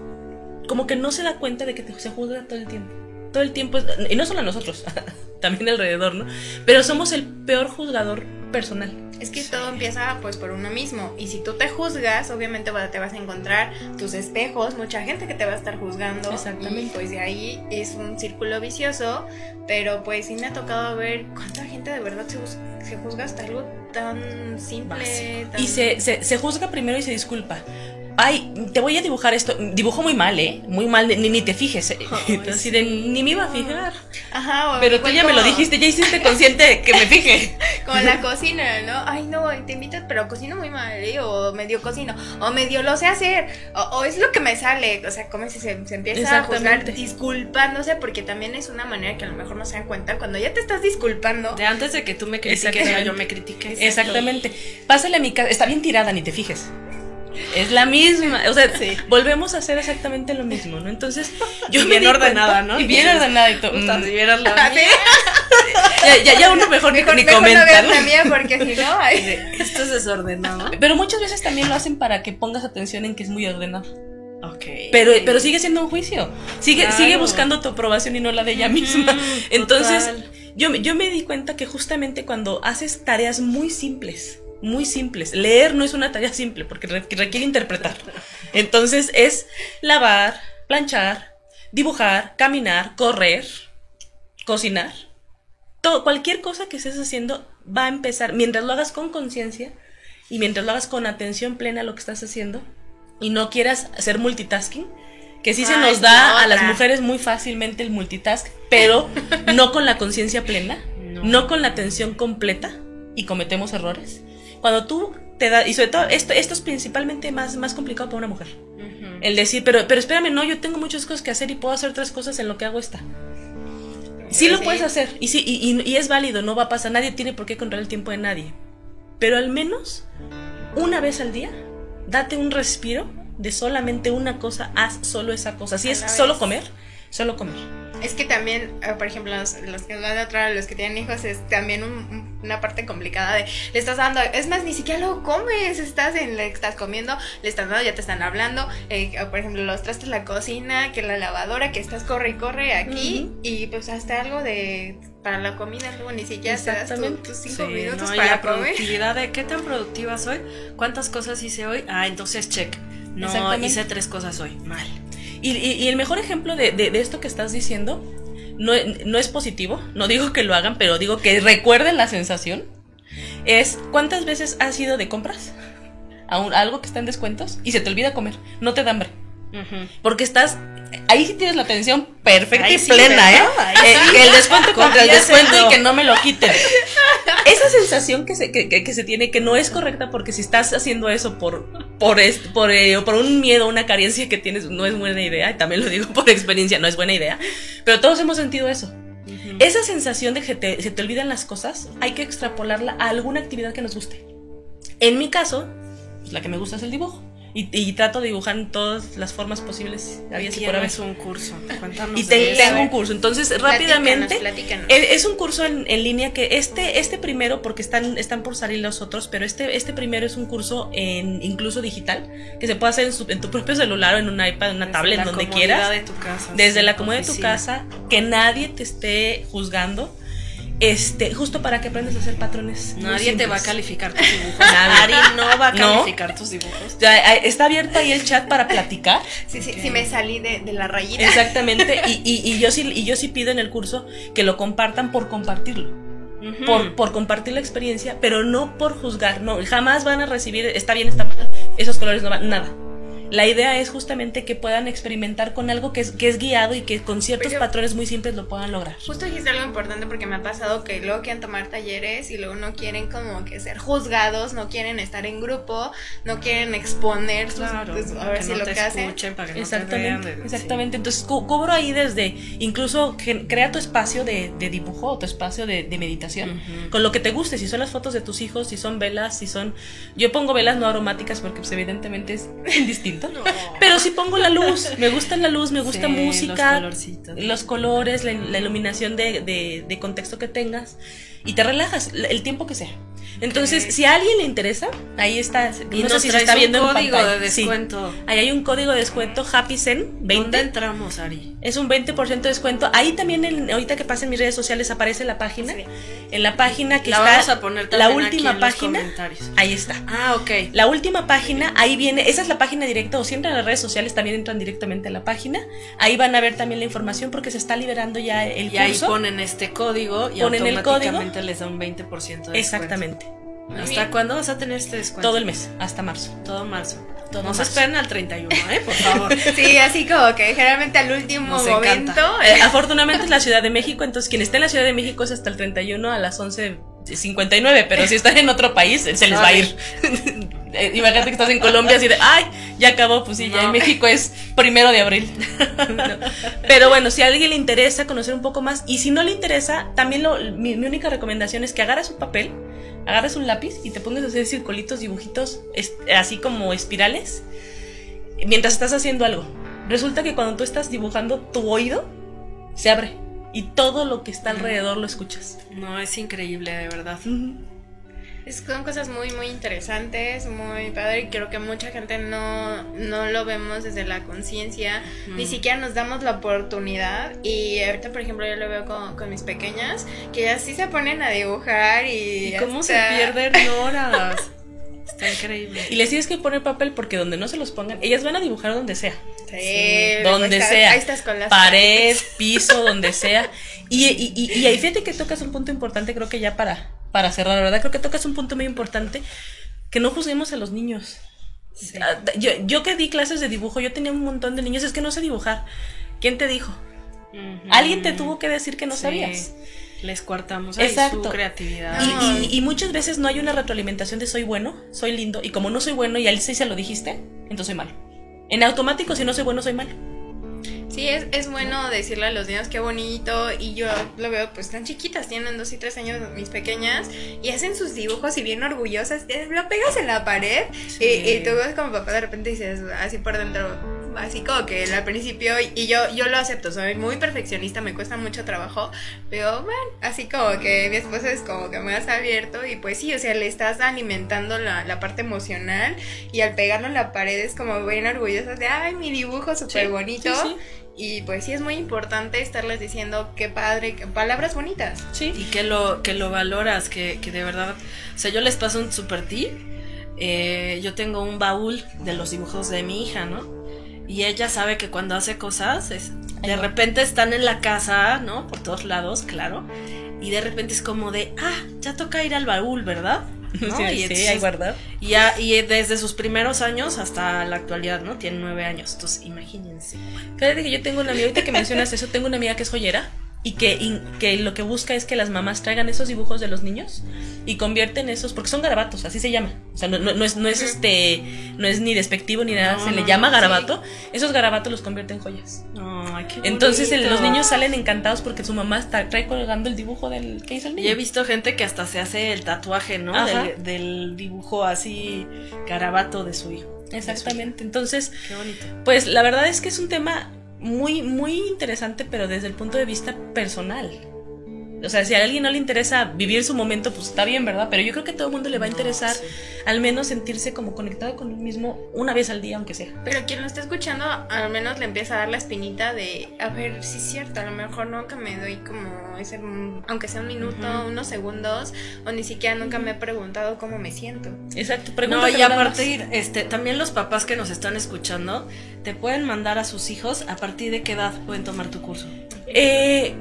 Speaker 3: como que no se da cuenta de que te, se juzga todo el tiempo. Todo el tiempo y no solo a nosotros, *laughs* también alrededor, ¿no? Pero somos el peor juzgador personal.
Speaker 2: es que todo empieza pues por uno mismo. Y si tú te juzgas, obviamente te vas a encontrar tus espejos, mucha gente que te va a estar juzgando.
Speaker 3: Exactamente.
Speaker 2: Y pues de ahí es un círculo vicioso. Pero pues sí me ha tocado ver cuánta gente de verdad se, se juzga hasta algo tan simple. tan-
Speaker 3: Y se, se, se juzga primero y se disculpa. Ay, te voy a dibujar esto. Dibujo muy mal, ¿eh? Muy mal, ni, ni te fijes. ¿eh? *laughs* De,
Speaker 1: sí.
Speaker 3: ni me iba a fijar.
Speaker 2: Ajá,
Speaker 3: Pero tú ya me lo dijiste, ya hiciste consciente de que me fije. *laughs*
Speaker 2: Con la *laughs* cocina, ¿no? Ay, no, te invitas, pero cocino muy mal, ¿eh? O medio cocino, o medio lo sé hacer, o, o es lo que me sale. O sea, como si se, se empieza a juzgar disculpándose, porque también es una manera que a lo mejor no se dan cuenta. Cuando ya te estás disculpando,
Speaker 1: De antes de que tú me critiques, yo me critiqué.
Speaker 3: Exactamente. Pásale a mi casa. Está bien tirada, ni te fijes. Es la misma. O sea, volvemos a hacer exactamente lo mismo, ¿no? Entonces, *laughs* yo
Speaker 1: Y
Speaker 3: me
Speaker 1: bien
Speaker 3: di cuenta-
Speaker 1: ordenada, ¿no?
Speaker 3: Y bien ordenada y todo. Mm.
Speaker 1: si vieras la *laughs*
Speaker 2: ¿Sí?
Speaker 1: mía.
Speaker 3: Ya, ya, ya uno mejor,
Speaker 2: Mejor,
Speaker 3: ni,
Speaker 2: mejor
Speaker 3: comenta. ¿no?
Speaker 2: la mía porque si no, ay.
Speaker 1: Esto es desordenado.
Speaker 3: Pero muchas veces también lo hacen para que pongas atención en que es muy ordenado.
Speaker 1: Ok.
Speaker 3: Pero, pero sigue siendo un juicio. Sigue,
Speaker 1: Claro.
Speaker 3: sigue buscando tu aprobación y no la de ella misma. Entonces,
Speaker 1: total.
Speaker 3: yo, me- yo me di cuenta que justamente cuando haces tareas muy simples, muy simples, leer no es una tarea simple porque re- requiere interpretar. Entonces es lavar, planchar, dibujar, caminar, correr, cocinar. Todo, cualquier cosa que estés haciendo va a empezar, mientras lo hagas con conciencia y mientras lo hagas con atención plena a lo que estás haciendo y no quieras hacer multitasking, que sí se nos da a las mujeres muy fácilmente el multitask, pero no con la conciencia plena,
Speaker 1: No.
Speaker 3: no. con la atención completa y cometemos errores. Cuando tú te das, y sobre todo esto, esto es principalmente más, más complicado para una mujer.
Speaker 1: Ujú.
Speaker 3: El decir, pero, pero espérame, no, yo tengo muchas cosas que hacer y puedo hacer tres cosas en lo que hago esta. Sí lo
Speaker 2: Sí.
Speaker 3: puedes hacer y, sí, y, y- y es válido, no va a pasar, nadie tiene por qué controlar el tiempo de nadie. Pero al menos una vez al día, date un respiro de solamente una cosa, haz solo esa cosa. Si
Speaker 2: A
Speaker 3: es solo comer, solo comer.
Speaker 2: Es que también, eh, por ejemplo, los, los que van otra, los que tienen hijos, es también un- un- una parte complicada de le estás dando, es más, ni siquiera lo comes, estás en, le estás comiendo, le estás dando, ya te están hablando, eh, por ejemplo, los trastes, la cocina, que la lavadora, que estás corre y corre aquí, y pues hasta algo de para la comida, luego ni siquiera te das tu- tus cinco
Speaker 1: Sí,
Speaker 2: minutos
Speaker 1: no, y
Speaker 2: para
Speaker 1: la
Speaker 2: comer.
Speaker 1: productividad de qué tan productiva soy, cuántas cosas hice hoy, ah, entonces check. No hice tres cosas hoy, mal.
Speaker 3: Y, y- y el mejor ejemplo de, de- de esto que estás diciendo no, e- no es positivo, no digo que lo hagan, pero digo que recuerden la sensación. Es cuántas veces has ido de compras a, un- a algo que está en descuentos y se te olvida comer, no te da hambre. Porque estás. Ahí sí tienes la atención perfecta
Speaker 1: Ahí
Speaker 3: y
Speaker 1: sí,
Speaker 3: plena, ¿eh? Eh, el descuento *laughs* contra el descuento y que no me lo quiten. *laughs* Esa sensación que se, que, que- que se tiene que no es correcta porque si estás haciendo eso por por por, eh, por un miedo, una carencia que tienes, no es buena idea. Y también lo digo por experiencia, no es buena idea. Pero todos hemos sentido eso. Esa sensación de que te- se te olvidan las cosas, hay que extrapolarla a alguna actividad que nos guste. En mi caso, pues, la que me gusta es el dibujo. Y, y trato de dibujar en todas las formas posibles. Había así por haber.
Speaker 1: Un curso, cuéntanos
Speaker 3: Y te- tengo un curso. Entonces, rápidamente.
Speaker 2: Platícanos, platícanos.
Speaker 3: Es, un curso en, en línea que este, este primero, porque están, están por salir los otros, pero este, este primero es un curso en incluso digital, que se puede hacer en, su- en tu propio celular o en un iPad, en una
Speaker 1: Desde
Speaker 3: tablet,
Speaker 1: la
Speaker 3: donde
Speaker 1: comodidad
Speaker 3: quieras.
Speaker 1: de tu casa,
Speaker 3: desde la comodidad de tu casa, que nadie te esté juzgando, este, justo para que aprendas a hacer patrones.
Speaker 1: Nadie te va a calificar tus *laughs* dibujos.
Speaker 3: Nadie.
Speaker 1: No va a
Speaker 3: No.
Speaker 1: calificar tus dibujos.
Speaker 3: Ya, está abierto ahí el chat para platicar.
Speaker 2: Sí, sí, sí me salí de, de la rayita.
Speaker 3: Exactamente. Y, y- y yo sí, y yo sí pido en el curso que lo compartan por compartirlo. Por, por compartir la experiencia, pero no por juzgar, no, jamás van a recibir, está bien, está mal, esos colores no van, nada. La idea es justamente que puedan experimentar con algo que es, que es guiado y que con ciertos
Speaker 2: Pero-
Speaker 3: patrones muy simples lo puedan lograr.
Speaker 2: Justo dijiste algo importante porque me ha pasado que luego quieren tomar talleres y luego no quieren como que ser juzgados, no quieren estar en grupo, no quieren exponer sus,
Speaker 1: Claro,
Speaker 2: pues, a ver
Speaker 1: que
Speaker 2: si
Speaker 1: no
Speaker 2: lo
Speaker 1: te
Speaker 2: que hacen.
Speaker 1: escuchen, para que no te
Speaker 3: Exactamente,
Speaker 1: vean,
Speaker 3: exactamente. Entonces cu- cubro ahí desde incluso crea tu espacio de, de dibujo o tu espacio de, de meditación con lo que te guste. Si son las fotos de tus hijos, si son velas, si son. Yo pongo velas no aromáticas porque pues, evidentemente es *laughs* distinto. Pero si pongo la luz, me gusta la luz, me gusta
Speaker 1: Sí,
Speaker 3: música,
Speaker 1: los
Speaker 3: colores, la, la iluminación de, de- de contexto que tengas y te relajas el tiempo que sea. Entonces, si a alguien le interesa, ahí está.
Speaker 1: Y
Speaker 3: no sé si se está viendo
Speaker 1: un código de
Speaker 3: Sí.
Speaker 1: descuento.
Speaker 3: Ahí hay un código de descuento Happy Zen 20.
Speaker 1: ¿Dónde entramos, Ari?
Speaker 3: Es un 20% de descuento. Ahí también, en- ahorita que pasen mis redes sociales, aparece la página.
Speaker 2: Sí.
Speaker 3: En la página que
Speaker 1: La
Speaker 3: está.
Speaker 1: vamos a poner
Speaker 3: la
Speaker 1: también
Speaker 3: última
Speaker 1: aquí en los
Speaker 3: página.
Speaker 1: comentarios.
Speaker 3: Ahí está.
Speaker 1: Ah, ok.
Speaker 3: La última página, ahí viene, esa es la página directa, o si entran a las redes sociales también entran directamente a la página. Ahí van a ver también la información porque se está liberando ya el
Speaker 1: Y ahí
Speaker 3: curso.
Speaker 1: ponen este código y
Speaker 3: Ponen el
Speaker 1: automáticamente les da un 20% de descuento.
Speaker 3: Exactamente.
Speaker 1: ¿Hasta
Speaker 2: bien.
Speaker 1: cuándo vas a tener este descuento?
Speaker 3: Todo el mes, hasta marzo.
Speaker 1: Todo marzo.
Speaker 3: Todo
Speaker 1: no se esperen al 31, ¿eh? Por favor. *laughs*
Speaker 2: Sí, así como que generalmente al último
Speaker 1: Nos
Speaker 2: momento.
Speaker 1: encanta.
Speaker 3: Eh, afortunadamente es la Ciudad de México, entonces quien esté en la Ciudad de México es hasta el 31 a las 11.59, pero si están en otro país, se les va a ir. *laughs* Eh, Imagínate que estás en Colombia así de, ay, ya acabó, pues sí, ya en México es primero de abril. *laughs* No. Pero bueno, si a alguien le interesa conocer un poco más, y si no le interesa, también lo, mi, mi única recomendación es que agarres un papel, agarres un lápiz y te pongas a hacer circulitos, dibujitos, así como espirales, mientras estás haciendo algo. Resulta que cuando tú estás dibujando, tu oído se abre. y todo lo que está alrededor lo escuchas.
Speaker 1: No, es increíble, de verdad.
Speaker 2: Es, son cosas muy, muy interesantes, muy padre y creo que mucha gente no, no lo vemos desde la conciencia, ni siquiera nos damos la oportunidad y ahorita por ejemplo yo lo veo con, con mis pequeñas que así se ponen a dibujar y...
Speaker 1: ¿Y cómo
Speaker 2: hasta-
Speaker 1: se pierden *laughs* horas? Está increíble.
Speaker 3: Y les tienes que poner papel porque donde no se los pongan, ellas van a dibujar donde sea.
Speaker 2: Sí,
Speaker 3: donde
Speaker 2: está-
Speaker 3: sea.
Speaker 2: Ahí estás con las
Speaker 3: Pared, piso, donde sea. *laughs* Y, y, y, y ahí fíjate que tocas un punto importante, creo que ya para, para cerrar, ¿verdad? Creo que tocas un punto muy importante, que no juzguemos a los niños.
Speaker 1: Sí.
Speaker 3: Ah, Yo, yo que di clases de dibujo, yo tenía un montón de niños, es que no sé dibujar. ¿Quién te dijo? Alguien te tuvo que decir que no
Speaker 1: Sí.
Speaker 3: sabías.
Speaker 1: Les
Speaker 3: Exacto.
Speaker 1: su creatividad.
Speaker 3: Y, y- y muchas veces no hay una retroalimentación de soy bueno, soy lindo, y como no soy bueno y a él sí se lo dijiste, entonces soy malo. En automático, si no soy bueno, soy malo.
Speaker 2: Sí, es, es bueno decirle a los niños qué bonito y yo lo veo pues tan chiquitas, tienen dos y tres años mis pequeñas y hacen sus dibujos y bien orgullosas, lo pegas en la pared
Speaker 1: Sí.
Speaker 2: y, y tú ves como papá de repente dices así por dentro, así como que al principio y yo, yo lo acepto, soy muy perfeccionista, me cuesta mucho trabajo, pero bueno, así como que mi esposo es como que más abierto y pues sí, o sea, le estás alimentando la, la parte emocional y al pegarlo en la pared es como bien orgullosa de, ay, mi dibujo súper bonito.
Speaker 3: sí,
Speaker 2: Y pues sí es muy importante estarles diciendo qué padre, que- palabras bonitas.
Speaker 3: Sí.
Speaker 1: Y que lo, que lo valoras, que, que de verdad. O sea, yo les paso un super tip. Eh, yo tengo un baúl de los dibujos de mi hija, ¿no? Y ella sabe que cuando hace cosas, es- de repente están en la casa, ¿no? Por todos lados, claro. Y de repente es como de, ah, ya toca ir al baúl, ¿verdad? *laughs* ¿No?
Speaker 3: Sí,
Speaker 1: y
Speaker 3: sí,
Speaker 1: entonces-
Speaker 3: ahí guardado.
Speaker 1: Y, ya, y desde sus primeros años hasta la actualidad, ¿no? Tiene nueve años. Entonces, imagínense.
Speaker 3: Fíjate que yo tengo una amiga, ahorita que mencionas eso, tengo una amiga que es joyera y que, y que lo que busca es que las mamás traigan esos dibujos de los niños y convierten esos, porque son garabatos, así se llama. O sea, no, no- no es, no es este, no es ni despectivo ni nada,
Speaker 1: No,
Speaker 3: se le llama
Speaker 1: sí.
Speaker 3: garabato. Esos garabatos los convierten en joyas.
Speaker 1: Ay, qué
Speaker 3: Entonces el- los niños salen encantados porque su mamá está, trae colgando el dibujo del que hizo el
Speaker 1: Y
Speaker 3: niño.
Speaker 1: he visto gente que hasta se hace el tatuaje, ¿no? Del, del dibujo así garabato de su hijo.
Speaker 3: Exactamente. Entonces,
Speaker 1: Qué bonito.
Speaker 3: Pues la verdad es que es un tema muy, muy interesante, pero desde el punto de vista personal. O sea, si a alguien no le interesa vivir su momento, pues está bien, ¿verdad? Pero yo creo que a todo el mundo le va a
Speaker 1: No,
Speaker 3: interesar
Speaker 1: sí.
Speaker 3: al menos sentirse como conectado con él mismo una vez al día, aunque sea.
Speaker 2: Pero quien lo está escuchando, al menos le empieza a dar la espinita de, a ver, sí es cierto, a lo mejor nunca me doy como ese, aunque sea un minuto, unos segundos, o ni siquiera nunca me he preguntado cómo me siento.
Speaker 3: Exacto,
Speaker 1: No, y aparte,
Speaker 3: más.
Speaker 1: este, también los papás que nos están escuchando te pueden mandar a sus hijos a partir de qué edad pueden tomar tu curso.
Speaker 3: Eh,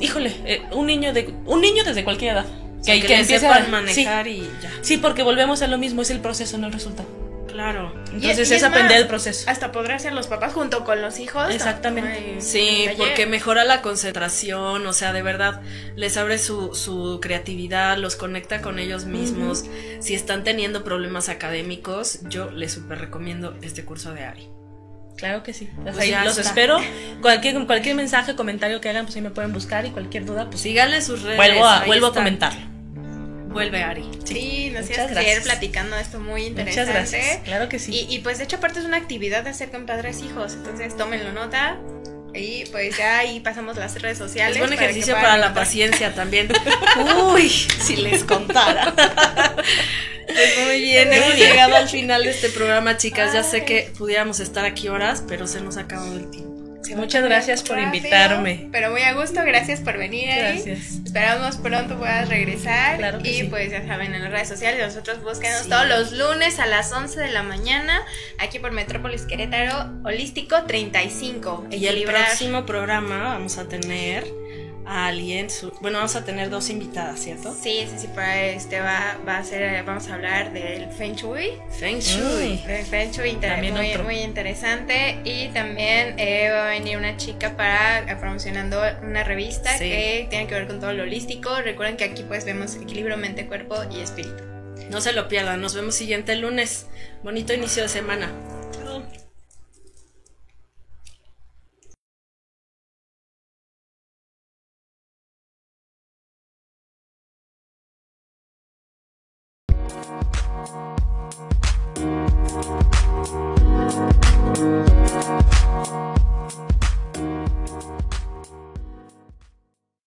Speaker 3: híjole, eh, un niño de un niño desde cualquier edad.
Speaker 1: O sea, que,
Speaker 3: empiece
Speaker 1: sepan
Speaker 3: a-
Speaker 1: manejar y ya.
Speaker 3: Sí, porque volvemos a lo mismo, es el proceso, no el resultado.
Speaker 1: Claro.
Speaker 3: Entonces
Speaker 2: y
Speaker 3: es,
Speaker 2: es
Speaker 3: aprender
Speaker 2: más,
Speaker 3: el proceso.
Speaker 2: Hasta podrá ser los papás junto con los hijos.
Speaker 3: Exactamente.
Speaker 2: Ay,
Speaker 1: Sí, porque mejora la concentración, o sea, de verdad, les abre su, su creatividad, los conecta con ellos mismos. Si están teniendo problemas académicos, yo les super recomiendo este curso de Ari.
Speaker 3: Claro que sí. Pues ahí los
Speaker 1: está.
Speaker 3: espero. Cualquier, cualquier mensaje, comentario que hagan, pues ahí me pueden buscar y cualquier duda, pues sí.
Speaker 1: Síganle sus redes.
Speaker 3: Vuelvo a, vuelvo a comentarlo.
Speaker 1: Vuelve Ari.
Speaker 2: Sí, nos
Speaker 3: Muchas
Speaker 2: ibas a seguir platicando esto muy interesante.
Speaker 3: Muchas gracias. Claro que sí.
Speaker 2: Y, y, pues de hecho aparte es una actividad de hacer con padres hijos, entonces tómenlo nota y pues ya ahí pasamos las redes sociales.
Speaker 1: Es buen
Speaker 2: para
Speaker 1: ejercicio
Speaker 2: puedan
Speaker 1: para la paciencia también. *laughs* Uy, si les contara. *laughs* Pues muy bien, hemos llegado al final de este programa, chicas. Ya sé que pudiéramos estar aquí horas, pero se nos ha acabado el tiempo.
Speaker 2: Va
Speaker 3: Muchas gracias por
Speaker 2: rápido,
Speaker 3: invitarme.
Speaker 2: Pero muy a gusto, gracias por venir.
Speaker 3: Gracias.
Speaker 2: Esperamos pronto puedas regresar.
Speaker 3: Claro que
Speaker 2: y
Speaker 3: sí.
Speaker 2: pues ya saben, en las redes sociales nosotros búsquenos
Speaker 1: Sí.
Speaker 2: todos los lunes a las 11 de la mañana aquí por Metrópolis Querétaro, Holístico 35.
Speaker 1: Y el próximo programa vamos a tener a alguien, su- bueno, vamos a tener dos invitadas, ¿cierto?
Speaker 2: Sí, sí, sí, para este va, va a ser, vamos a hablar del Feng Shui.
Speaker 1: Feng Shui.
Speaker 2: El Feng Shui inter-
Speaker 3: También
Speaker 2: muy,
Speaker 3: otro.
Speaker 2: muy interesante. Y también eh, va a venir una chica para promocionando una revista
Speaker 1: Sí.
Speaker 2: que tiene que ver con todo lo holístico. Recuerden que aquí pues vemos equilibrio mente, cuerpo y espíritu.
Speaker 1: No se lo pierdan. Nos vemos siguiente lunes. Bonito inicio de semana.